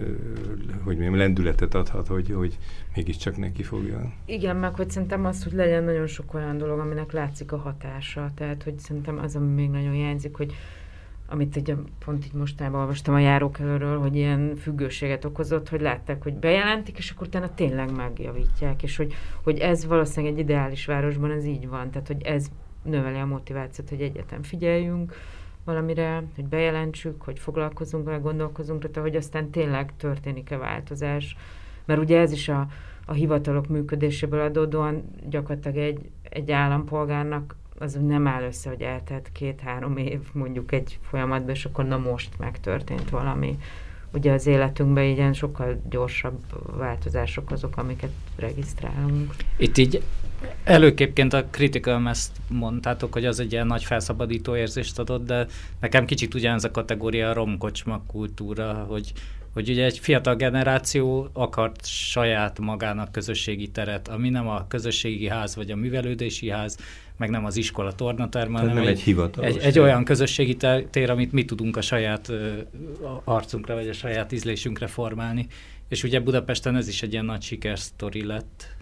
hogy mondjam, lendületet adhat, hogy, hogy mégiscsak neki fogja. Igen, meg hogy szerintem az, hogy legyen nagyon sok olyan dolog, aminek látszik a hatása. Tehát, hogy szerintem az, ami még nagyon hiányzik, hogy amit egy, pont így mostában olvastam a járókelőről, hogy ilyen függőséget okozott, hogy látták, hogy bejelentik, és akkor utána tényleg megjavítják, és hogy, hogy ez valószínűleg egy ideális városban ez így van, tehát hogy ez növeli a motivációt, hogy egyetem figyeljünk valamire, hogy bejelentsük, hogy foglalkozunk vele, gondolkozunk rá, hogy aztán tényleg történik-e változás. Mert ugye ez is a, a hivatalok működéséből adódóan gyakorlatilag egy, egy állampolgárnak az nem áll össze, hogy eltelt két-három év mondjuk egy folyamatban, és akkor na most megtörtént valami. Ugye az életünkben ilyen sokkal gyorsabb változások azok, amiket regisztrálunk. Itt így Előképként a Critical Mass mondtátok, hogy az egy ilyen nagy felszabadító érzést adott, de nekem kicsit ugyanez a kategória a romkocsma kultúra, hogy, hogy ugye egy fiatal generáció akart saját magának közösségi teret, ami nem a közösségi ház vagy a művelődési ház, meg nem az iskola tornaterm, hanem nem egy, egy hivatalos egy, olyan közösségi tér, amit mi tudunk a saját arcunkra vagy a saját ízlésünkre formálni. És ugye Budapesten ez is egy ilyen nagy sikersztori lett.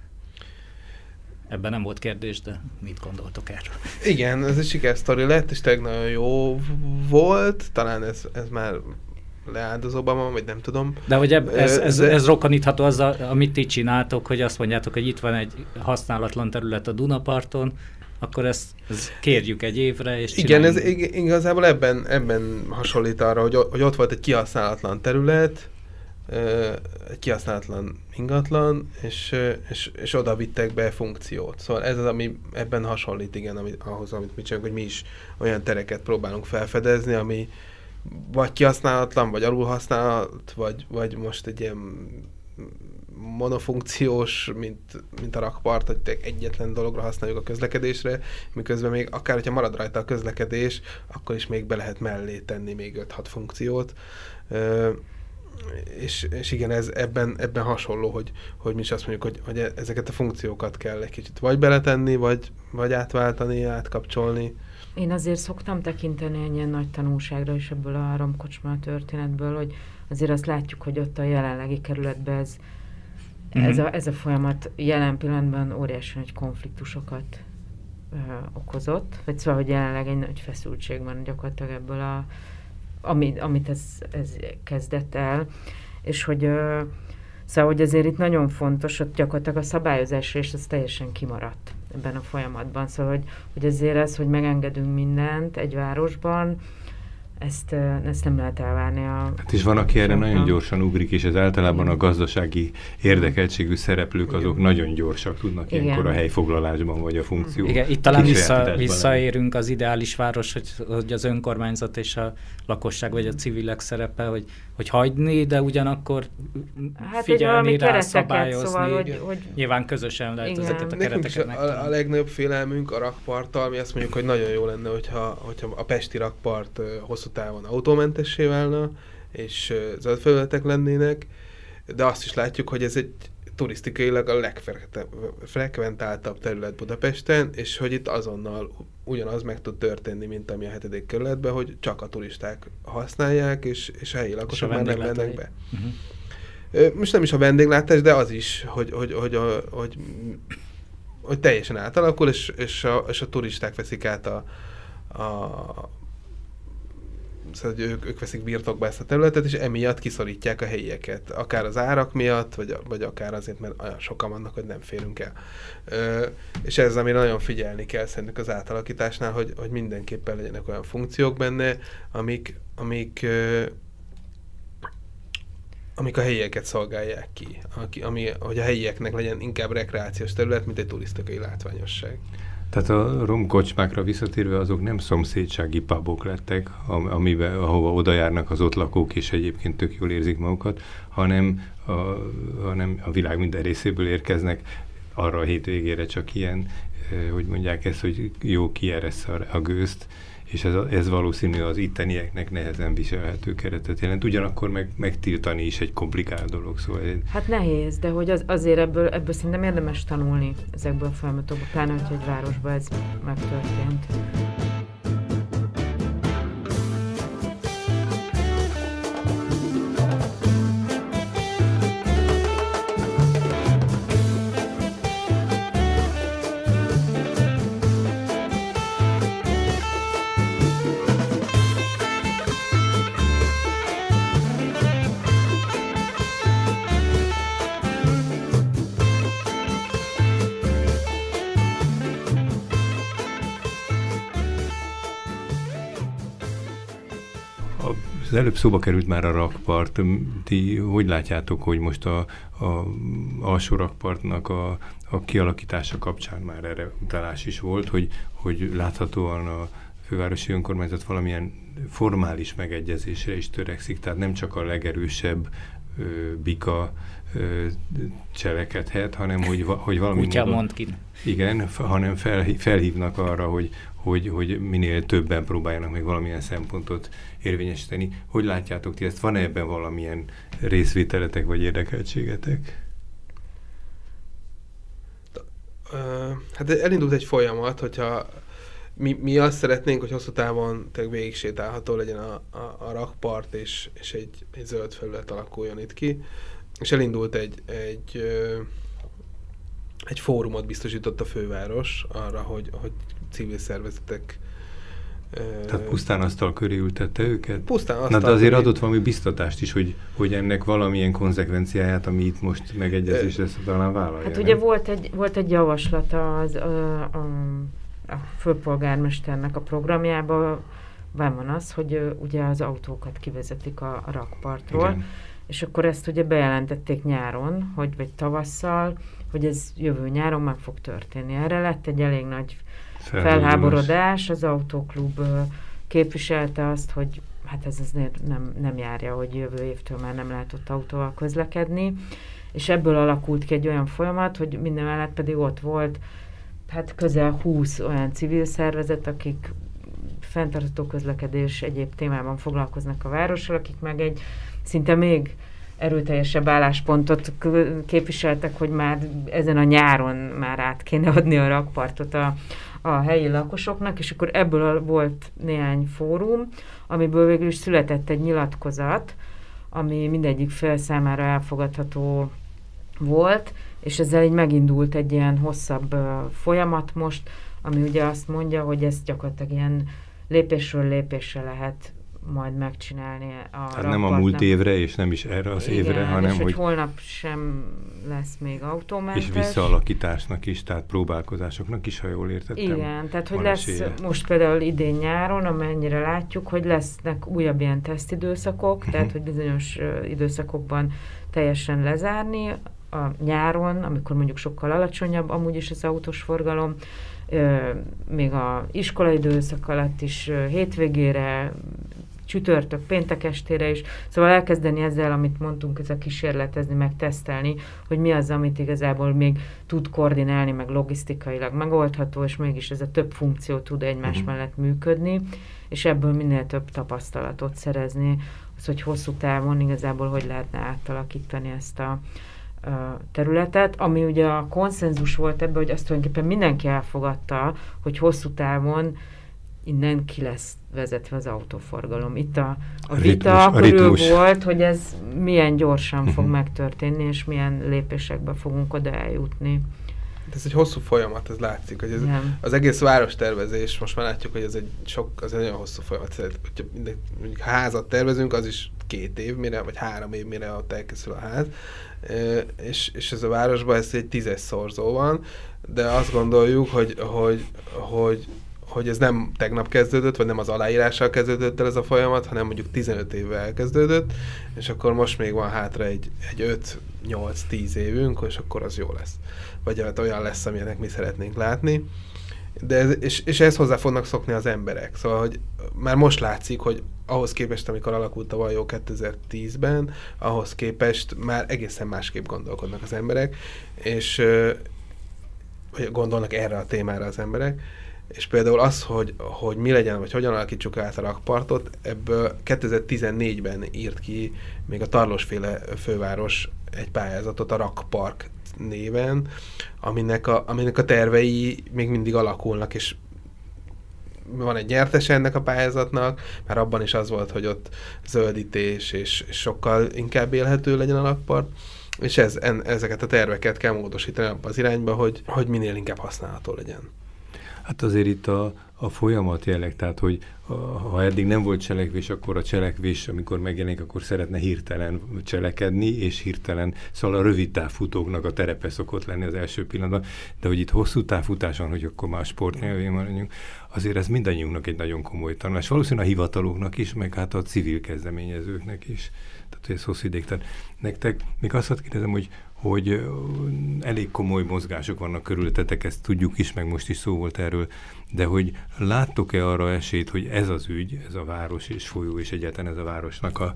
Ebben nem volt kérdés, de mit gondoltok erről? Igen, ez egy sikersztori lett, és tényleg nagyon jó volt. Talán ez, ez már leáldozóban vagy nem tudom. De hogy eb, ez, ez, De- ez rokonítható azzal, amit ti csináltok, hogy azt mondjátok, hogy itt van egy használatlan terület a Dunaparton, akkor ezt, ezt kérjük egy évre, és Igen, ez csináljunk. ig- igazából ebben, ebben hasonlít arra, hogy, hogy ott volt egy kihasználatlan terület, egy kihasználatlan ingatlan, és, és, és oda vittek be funkciót. Szóval ez az, ami ebben hasonlít, igen, ami, ahhoz, amit mi csinálunk, hogy mi is olyan tereket próbálunk felfedezni, ami vagy kihasználatlan, vagy alulhasználat, vagy, vagy most egy ilyen monofunkciós, mint, mint a rakpart, hogy egyetlen dologra használjuk a közlekedésre, miközben még akár, hogyha marad rajta a közlekedés, akkor is még be lehet mellé tenni még 5-6 funkciót. Ö, és, és igen, ez ebben, ebben hasonló, hogy, hogy mi is azt mondjuk, hogy, hogy e- ezeket a funkciókat kell egy kicsit vagy beletenni, vagy, vagy átváltani, átkapcsolni. Én azért szoktam tekinteni egy ilyen nagy tanulságra is ebből a romkocsma történetből, hogy azért azt látjuk, hogy ott a jelenlegi kerületben ez, Mhm. ez, a, ez a folyamat jelen pillanatban óriási nagy konfliktusokat ö, okozott, vagy szóval, hogy jelenleg egy nagy feszültség van gyakorlatilag ebből a, amit, amit ez, ez kezdett el, és hogy ö, Szóval, hogy azért itt nagyon fontos, hogy gyakorlatilag a szabályozás és ez teljesen kimaradt ebben a folyamatban. Szóval, hogy, hogy azért ez, hogy megengedünk mindent egy városban, ezt, ezt nem lehet elvárni a... Hát és van, aki erre nagyon gyorsan ugrik, és ez általában a gazdasági érdekeltségű szereplők, azok nagyon gyorsak tudnak Igen. ilyenkor a helyfoglalásban, vagy a funkció Igen, itt talán vissza, visszaérünk az ideális város, hogy, hogy az önkormányzat és a lakosság vagy a civilek szerepe, hogy, hogy hagyni, de ugyanakkor Hát figyelni rá, szabályozni. szóval, hogy, hogy Nyilván közösen lehet Igen. ezeket a Nekünk kereteket a, a legnagyobb félelmünk a rakparttal, mi azt mondjuk, hogy nagyon jó lenne, hogyha, hogyha a pesti rakpart hosszú távon autómentessé válna, és ö, zöld felületek lennének, de azt is látjuk, hogy ez egy turisztikailag a legfrekventáltabb terület Budapesten, és hogy itt azonnal ugyanaz meg tud történni, mint ami a hetedik kerületben, hogy csak a turisták használják, és, és a helyi lakosok már nem mennek be. Uh-huh. Most nem is a vendéglátás, de az is, hogy, hogy, hogy, a, hogy, hogy teljesen átalakul, és, és, a, és a turisták veszik át a, a szóval, ők, ők veszik birtokba ezt a területet, és emiatt kiszorítják a helyieket. Akár az árak miatt, vagy, vagy akár azért, mert olyan sokan vannak, hogy nem férünk el. Ö, és ez, amire nagyon figyelni kell szerintük az átalakításnál, hogy, hogy mindenképpen legyenek olyan funkciók benne, amik, amik ö, amik a helyieket szolgálják ki, ami, hogy a helyieknek legyen inkább rekreációs terület, mint egy turisztikai látványosság. Tehát a romkocsmákra visszatérve azok nem szomszédsági pubok lettek, am- amiben, ahova oda járnak az ott lakók, és egyébként tök jól érzik magukat, hanem a, hanem a világ minden részéből érkeznek. Arra a hétvégére csak ilyen, eh, hogy mondják ezt, hogy jó kieresz a, a gőzt, és ez, ez valószínű az ittenieknek nehezen viselhető keretet jelent. Ugyanakkor meg, megtiltani is egy komplikált dolog, szóval Hát nehéz, de hogy az, azért ebből, ebből szerintem érdemes tanulni ezekből a folyamatokból, pláne, hogy egy városban ez megtörtént. Az előbb szóba került már a rakpart. Ti hogy látjátok, hogy most a, a alsó rakpartnak a, a kialakítása kapcsán már erre utalás is volt, hogy, hogy láthatóan a fővárosi önkormányzat valamilyen formális megegyezésre is törekszik, tehát nem csak a legerősebb ö, bika ö, cselekedhet, hanem hogy, va, hogy valami Kutya módon, mond ki. igen, f- hanem felhí- felhívnak arra, hogy, hogy, hogy minél többen próbáljanak meg valamilyen szempontot érvényesíteni. Hogy látjátok ti ezt? Van-e ebben valamilyen részvételetek vagy érdekeltségetek? Hát elindult egy folyamat, hogyha mi, mi azt szeretnénk, hogy hosszú távon tényleg végig sétálható legyen a, a, a rakpart, és, és egy, egy zöld felület alakuljon itt ki. És elindult egy, egy, egy fórumot biztosított a főváros arra, hogy, hogy civil szervezetek Tehát pusztán asztal köré ültette őket? pusztán azt Na de azért adott valami biztatást is, hogy, hogy ennek valamilyen konzekvenciáját, ami itt most megegyezés lesz, talán vállalja. Hát nem? ugye volt egy, volt egy javaslata az, a, a, a főpolgármesternek a programjában, van van az, hogy ugye az autókat kivezetik a, a rakpartról, Igen. és akkor ezt ugye bejelentették nyáron, hogy vagy tavasszal, hogy ez jövő nyáron meg fog történni. Erre lett egy elég nagy Felháborodás. az autóklub képviselte azt, hogy hát ez azért nem, nem járja, hogy jövő évtől már nem lehet ott autóval közlekedni, és ebből alakult ki egy olyan folyamat, hogy minden mellett pedig ott volt hát közel 20 olyan civil szervezet, akik fenntartható közlekedés egyéb témában foglalkoznak a várossal, akik meg egy szinte még erőteljesebb álláspontot képviseltek, hogy már ezen a nyáron már át kéne adni a rakpartot a, a helyi lakosoknak, és akkor ebből volt néhány fórum, amiből végül is született egy nyilatkozat, ami mindegyik fél számára elfogadható volt, és ezzel így megindult egy ilyen hosszabb folyamat most, ami ugye azt mondja, hogy ezt gyakorlatilag ilyen lépésről lépésre lehet majd megcsinálni a Tehát nem a múlt évre, és nem is erre az évre, Igen, hanem és hogy hogy holnap sem lesz még autómentes. és visszaalakításnak is, tehát próbálkozásoknak is, ha jól értettem. Igen, tehát hogy lesz esélye. most például idén nyáron, amennyire látjuk, hogy lesznek újabb ilyen tesztidőszakok, Mhm. tehát hogy bizonyos időszakokban teljesen lezárni, a nyáron, amikor mondjuk sokkal alacsonyabb amúgy is az autós forgalom, még a iskolai időszak alatt is hétvégére, csütörtök, péntek estére is. Szóval elkezdeni ezzel, amit mondtunk, ez a kísérletezni, meg tesztelni, hogy mi az, amit igazából még tud koordinálni, meg logisztikailag megoldható, és mégis ez a több funkció tud egymás Mhm. mellett működni, és ebből minél több tapasztalatot szerezni, az, hogy hosszú távon igazából hogy lehetne átalakítani ezt a területet, ami ugye a konszenzus volt ebben, hogy azt tulajdonképpen mindenki elfogadta, hogy hosszú távon innen ki lesz vezetve az autóforgalom. Itt a, a A vita ritmus- a körül ritmus. volt, hogy ez milyen gyorsan fog Mhm. megtörténni, és milyen lépésekbe fogunk oda eljutni. Ez egy hosszú folyamat, ez látszik, hogy ez, Igen. az egész várostervezés, most már látjuk, hogy ez egy, sok, az egy nagyon hosszú folyamat. Tehát, hogyha minden, mondjuk házat tervezünk, az is két év, mire, vagy három év, mire ott elkészül a ház. E, és, és ez a városban ez egy tízes szorzó van, de azt gondoljuk, hogy, hogy, hogy, hogy ez nem tegnap kezdődött, vagy nem az aláírással kezdődött el ez a folyamat, hanem mondjuk 15 évvel elkezdődött, és akkor most még van hátra egy, egy 5-8-10 évünk, és akkor az jó lesz. Vagy hát olyan lesz, amilyenek mi szeretnénk látni. De ez, és, és ehhez hozzá fognak szokni az emberek. Szóval, hogy már most látszik, hogy ahhoz képest, amikor alakult a Vajó 2010-ben, ahhoz képest már egészen másképp gondolkodnak az emberek, és gondolnak erre a témára az emberek, és például az, hogy, hogy mi legyen, vagy hogyan alakítsuk át a rakpartot, ebből 2014-ben írt ki még a Tarlósféle főváros egy pályázatot a Rakpark néven, aminek a, aminek a tervei még mindig alakulnak, és van egy nyertes ennek a pályázatnak, már abban is az volt, hogy ott zöldítés, és, sokkal inkább élhető legyen a lakpart, és ez, en, ezeket a terveket kell módosítani abba az irányba, hogy, hogy minél inkább használható legyen. Hát azért itt a, a folyamat jelleg, tehát hogy ha eddig nem volt cselekvés, akkor a cselekvés, amikor megjelenik, akkor szeretne hirtelen cselekedni, és hirtelen, szóval a rövid távfutóknak a terepe szokott lenni az első pillanatban, de hogy itt hosszú távfutáson, hogy akkor már a sport nyelvén maradjunk, azért ez mindannyiunknak egy nagyon komoly tanulás. Valószínűleg a hivataloknak is, meg hát a civil kezdeményezőknek is. Tehát, hogy ez hosszú ideig. Tehát nektek, még azt kérdezem, hogy hogy elég komoly mozgások vannak körülöttetek, ezt tudjuk is, meg most is szó volt erről, de hogy láttok-e arra esélyt, hogy ez az ügy, ez a város és folyó, és egyáltalán ez a városnak a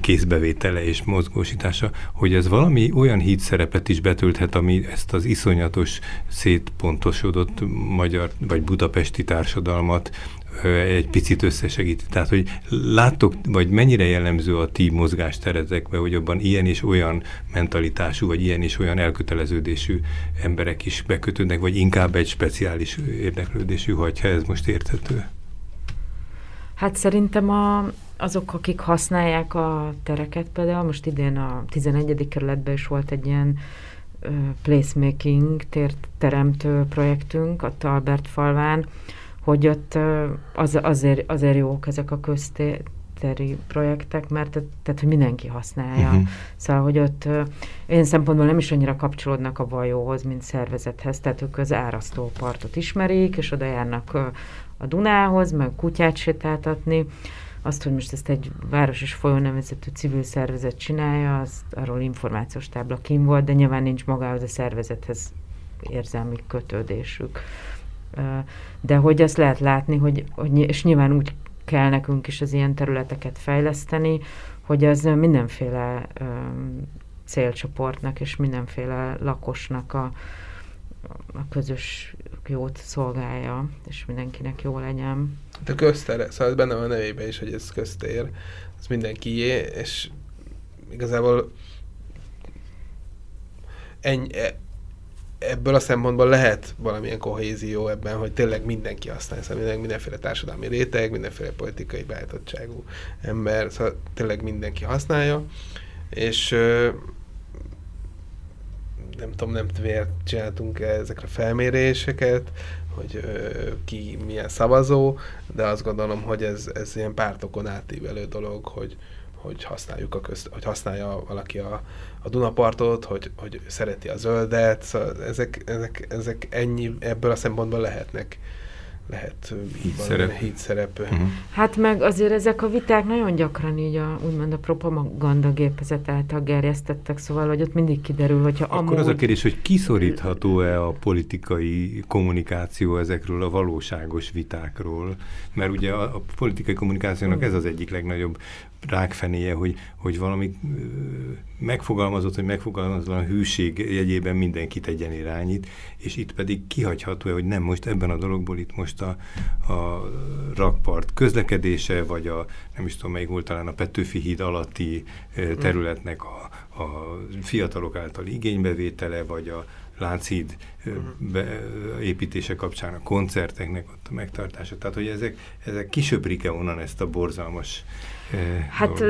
kézbevétele és mozgósítása, hogy ez valami olyan híd szerepet is betölthet, ami ezt az iszonyatos szétpontosodott magyar vagy budapesti társadalmat egy picit összesegít. Tehát, hogy láttok, vagy mennyire jellemző a ti mozgásteretekbe, hogy abban ilyen és olyan mentalitású, vagy ilyen és olyan elköteleződésű emberek is bekötődnek, vagy inkább egy speciális érdeklődésű, ha ez most érthető? Hát szerintem a, azok, akik használják a tereket, például most idén a 11. kerületben is volt egy ilyen placemaking térteremtő projektünk a Talbert falván, hogy ott az, azért, azért jók ezek a köztéri projektek, mert tehát, hogy mindenki használja. Uh-huh. Szóval, hogy ott én szempontból nem is annyira kapcsolódnak a vajóhoz, mint szervezethez, tehát ők az árasztópartot ismerik, és oda járnak a Dunához, meg kutyát sétáltatni. Azt, hogy most ezt egy város és folyó nevezetű civil szervezet csinálja, az arról információs tábla kim volt, de nyilván nincs magához a szervezethez érzelmi kötődésük de hogy azt lehet látni, hogy, hogy és nyilván úgy kell nekünk is az ilyen területeket fejleszteni, hogy az mindenféle célcsoportnak és mindenféle lakosnak a, a közös jót szolgálja, és mindenkinek jó legyen. De köztere, szóval benne van a nevében is, hogy ez köztér, ez mindenkié, és igazából ennyi, ebből a szempontból lehet valamilyen kohézió ebben, hogy tényleg mindenki használja, szóval mindenki, mindenféle társadalmi réteg, mindenféle politikai beállítottságú ember, szóval tényleg mindenki használja, és nem tudom, nem miért csináltunk -e ezekre felméréseket, hogy ö, ki milyen szavazó, de azt gondolom, hogy ez, ez ilyen pártokon átívelő dolog, hogy, hogy használjuk a köz, hogy használja valaki a, a Dunapartot, hogy, hogy szereti a zöldet, szóval ezek, ezek, ezek ennyi, ebből a szempontból lehetnek lehet hídszerep. hídszerep. Uh-huh. Hát meg azért ezek a viták nagyon gyakran így a, úgymond a propaganda gépezet által gerjesztettek, szóval, hogy ott mindig kiderül, hogyha Akkor amúgy... az a kérdés, hogy kiszorítható-e a politikai kommunikáció ezekről a valóságos vitákról, mert ugye a, a politikai kommunikációnak ez az egyik legnagyobb rákfenéje, hogy, hogy valami megfogalmazott, hogy megfogalmazatlan hűség jegyében mindenkit egyen irányít, és itt pedig kihagyható-e, hogy nem most ebben a dologból itt most a, a rakpart közlekedése, vagy a nem is tudom melyik volt talán a Petőfi híd alatti területnek a, a fiatalok által igénybevétele, vagy a Lánchíd be, építése kapcsán a koncerteknek ott a megtartása. Tehát, hogy ezek, ezek kisöprik-e onnan ezt a borzalmas Hát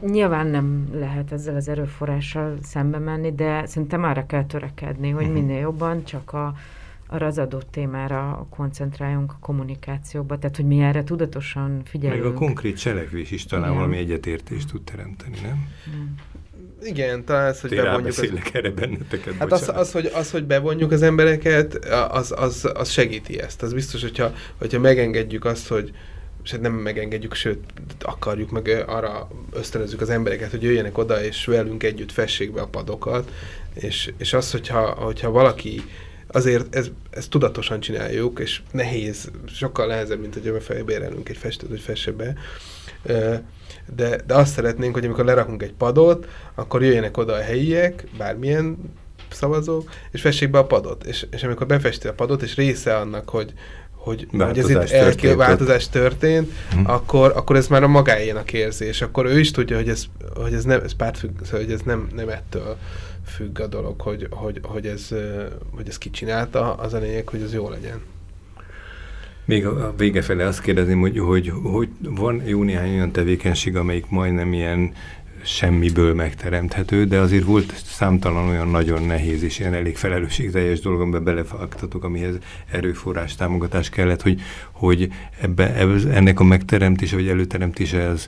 nyilván nem lehet ezzel az erőforrással szembe menni, de szerintem arra kell törekedni, hogy uh-huh. minél jobban csak a, arra az adott témára koncentráljunk a kommunikációba, tehát hogy mi erre tudatosan figyelünk. Meg a konkrét cselekvés is talán Igen. valami egyetértést tud teremteni, nem? Hmm. Igen, talán ez, hogy Én bevonjuk... Az... erre benneteket, Hát az, az, hogy, az, hogy bevonjuk az embereket, az, az, az segíti ezt. Az biztos, hogyha, hogyha megengedjük azt, hogy, nem megengedjük, sőt, akarjuk meg arra ösztönözzük az embereket, hogy jöjjenek oda, és velünk együtt fessék be a padokat, és, és az, hogyha, hogyha valaki azért ez, ezt tudatosan csináljuk, és nehéz, sokkal nehezebb, mint hogy felbérelünk egy festőt, hogy fesse be, de, de azt szeretnénk, hogy amikor lerakunk egy padot, akkor jöjjenek oda a helyiek, bármilyen szavazók, és fessék be a padot. És, és amikor befesti a padot, és része annak, hogy, hogy, hogy ez itt elké, változás történt, hmm. akkor, akkor ez már a magáénak érzés. Akkor ő is tudja, hogy ez, hogy ez, nem, ez pártfügg, szóval, hogy ez nem, nem ettől függ a dolog, hogy, hogy, hogy, ez, hogy ez kicsinálta, az a lényeg, hogy ez jó legyen. Még a vége felé azt kérdezném, hogy, hogy, hogy van jó néhány olyan tevékenység, amelyik majdnem ilyen semmiből megteremthető, de azért volt számtalan olyan nagyon nehéz és ilyen elég felelősségteljes dolog, amiben belefaktatok, amihez erőforrás, támogatás kellett, hogy, hogy ebbe, ebbe, ennek a megteremtése vagy előteremtése ez,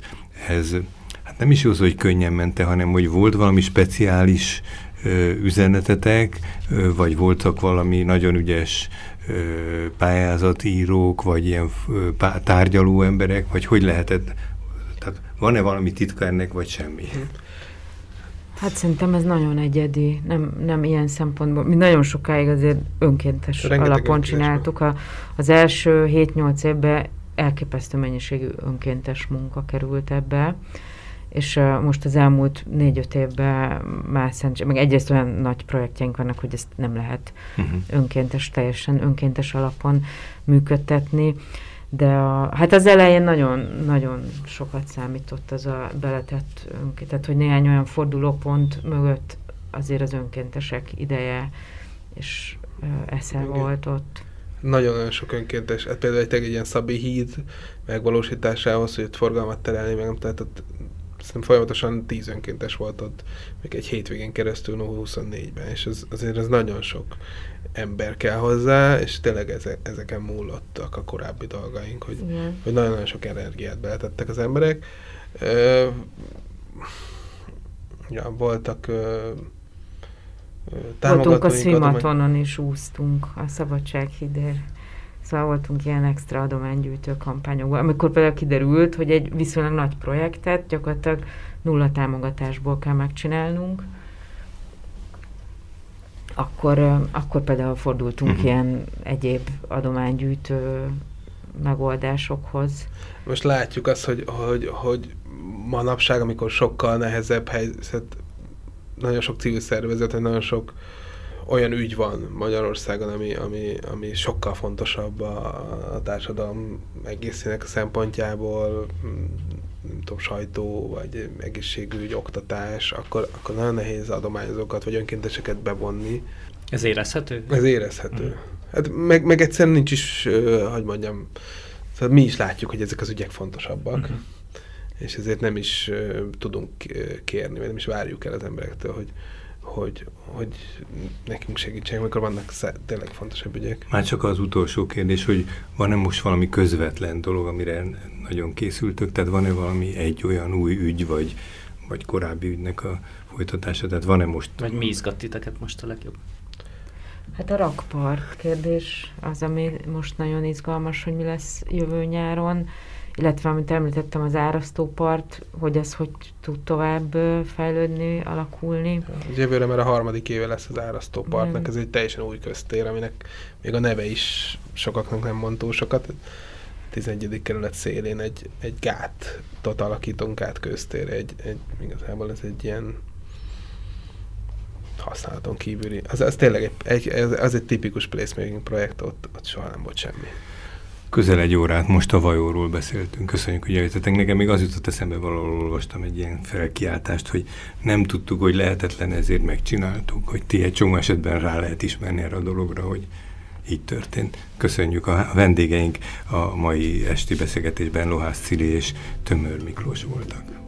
ez hát nem is jó hogy könnyen mente, hanem hogy volt valami speciális ö, üzenetetek, ö, vagy voltak valami nagyon ügyes pályázatírók, vagy ilyen tárgyaló emberek, vagy hogy lehetett, van-e valami titka ennek, vagy semmi? Hát szerintem ez nagyon egyedi, nem, nem ilyen szempontból. Mi nagyon sokáig azért önkéntes Rengeteg alapon önkéntes csináltuk. A, az első 7-8 évben elképesztő mennyiségű önkéntes munka került ebbe és uh, most az elmúlt négy-öt évben már szent, meg egyrészt olyan nagy projektjeink vannak, hogy ezt nem lehet uh-huh. önkéntes, teljesen önkéntes alapon működtetni, de a, hát az elején nagyon, nagyon sokat számított az a beletett önként, tehát hogy néhány olyan fordulópont mögött azért az önkéntesek ideje és esze Igen. volt ott. Nagyon-nagyon sok önkéntes, hát például egy, egy ilyen Szabi híd megvalósításához, hogy ott forgalmat terelni, meg nem, tehát ott szerintem folyamatosan tíz önkéntes volt ott, még egy hétvégén keresztül 24-ben, és ez, azért ez nagyon sok ember kell hozzá, és tényleg eze, ezeken múlottak a korábbi dolgaink, hogy, yeah. hogy nagyon-nagyon sok energiát beletettek az emberek. Ö, ja, voltak ö, Voltunk a Szimatonon is úsztunk, a Szabadsághidér. Szóval voltunk ilyen extra adománygyűjtő kampányokban, amikor például kiderült, hogy egy viszonylag nagy projektet gyakorlatilag nulla támogatásból kell megcsinálnunk, akkor, akkor például fordultunk uh-huh. ilyen egyéb adománygyűjtő megoldásokhoz. Most látjuk azt, hogy, hogy, hogy manapság, amikor sokkal nehezebb helyzet, nagyon sok civil szervezet, nagyon sok olyan ügy van Magyarországon, ami, ami, ami sokkal fontosabb a, a társadalom egészének szempontjából, nem tudom, sajtó, vagy egészségügy, oktatás, akkor, akkor nagyon nehéz adományozókat, vagy önkénteseket bevonni. Ez érezhető? Ez érezhető. Mm. Hát meg, meg egyszerűen nincs is, hogy mondjam, szóval mi is látjuk, hogy ezek az ügyek fontosabbak. Mm-hmm. És ezért nem is uh, tudunk kérni, vagy nem is várjuk el az emberektől, hogy, hogy, hogy nekünk segítsenek, amikor vannak tényleg fontosabb ügyek. Már csak az utolsó kérdés, hogy van-e most valami közvetlen dolog, amire nagyon készültök, tehát van-e valami egy olyan új ügy, vagy, vagy korábbi ügynek a folytatása, tehát van-e most... Vagy mi izgat titeket most a legjobb? Hát a rakpark kérdés az, ami most nagyon izgalmas, hogy mi lesz jövő nyáron illetve amit említettem, az árasztópart, hogy ez hogy tud tovább fejlődni, alakulni. Jövőre már a harmadik éve lesz az árasztópartnak, ez egy teljesen új köztér, aminek még a neve is sokaknak nem mond túl sokat. 11. kerület szélén egy, egy gátot alakítunk át köztér, egy, egy, igazából ez egy ilyen használaton kívüli. Az, az tényleg egy, egy, ez, az egy tipikus placemaking projekt, ott, ott soha nem volt semmi. Közel egy órát most a vajóról beszéltünk. Köszönjük, hogy eljöttetek. Nekem még az jutott eszembe, valahol olvastam egy ilyen felkiáltást, hogy nem tudtuk, hogy lehetetlen, ezért megcsináltuk, hogy ti egy csomó esetben rá lehet ismerni erre a dologra, hogy így történt. Köszönjük a vendégeink a mai esti beszélgetésben Lohász Cili és Tömör Miklós voltak.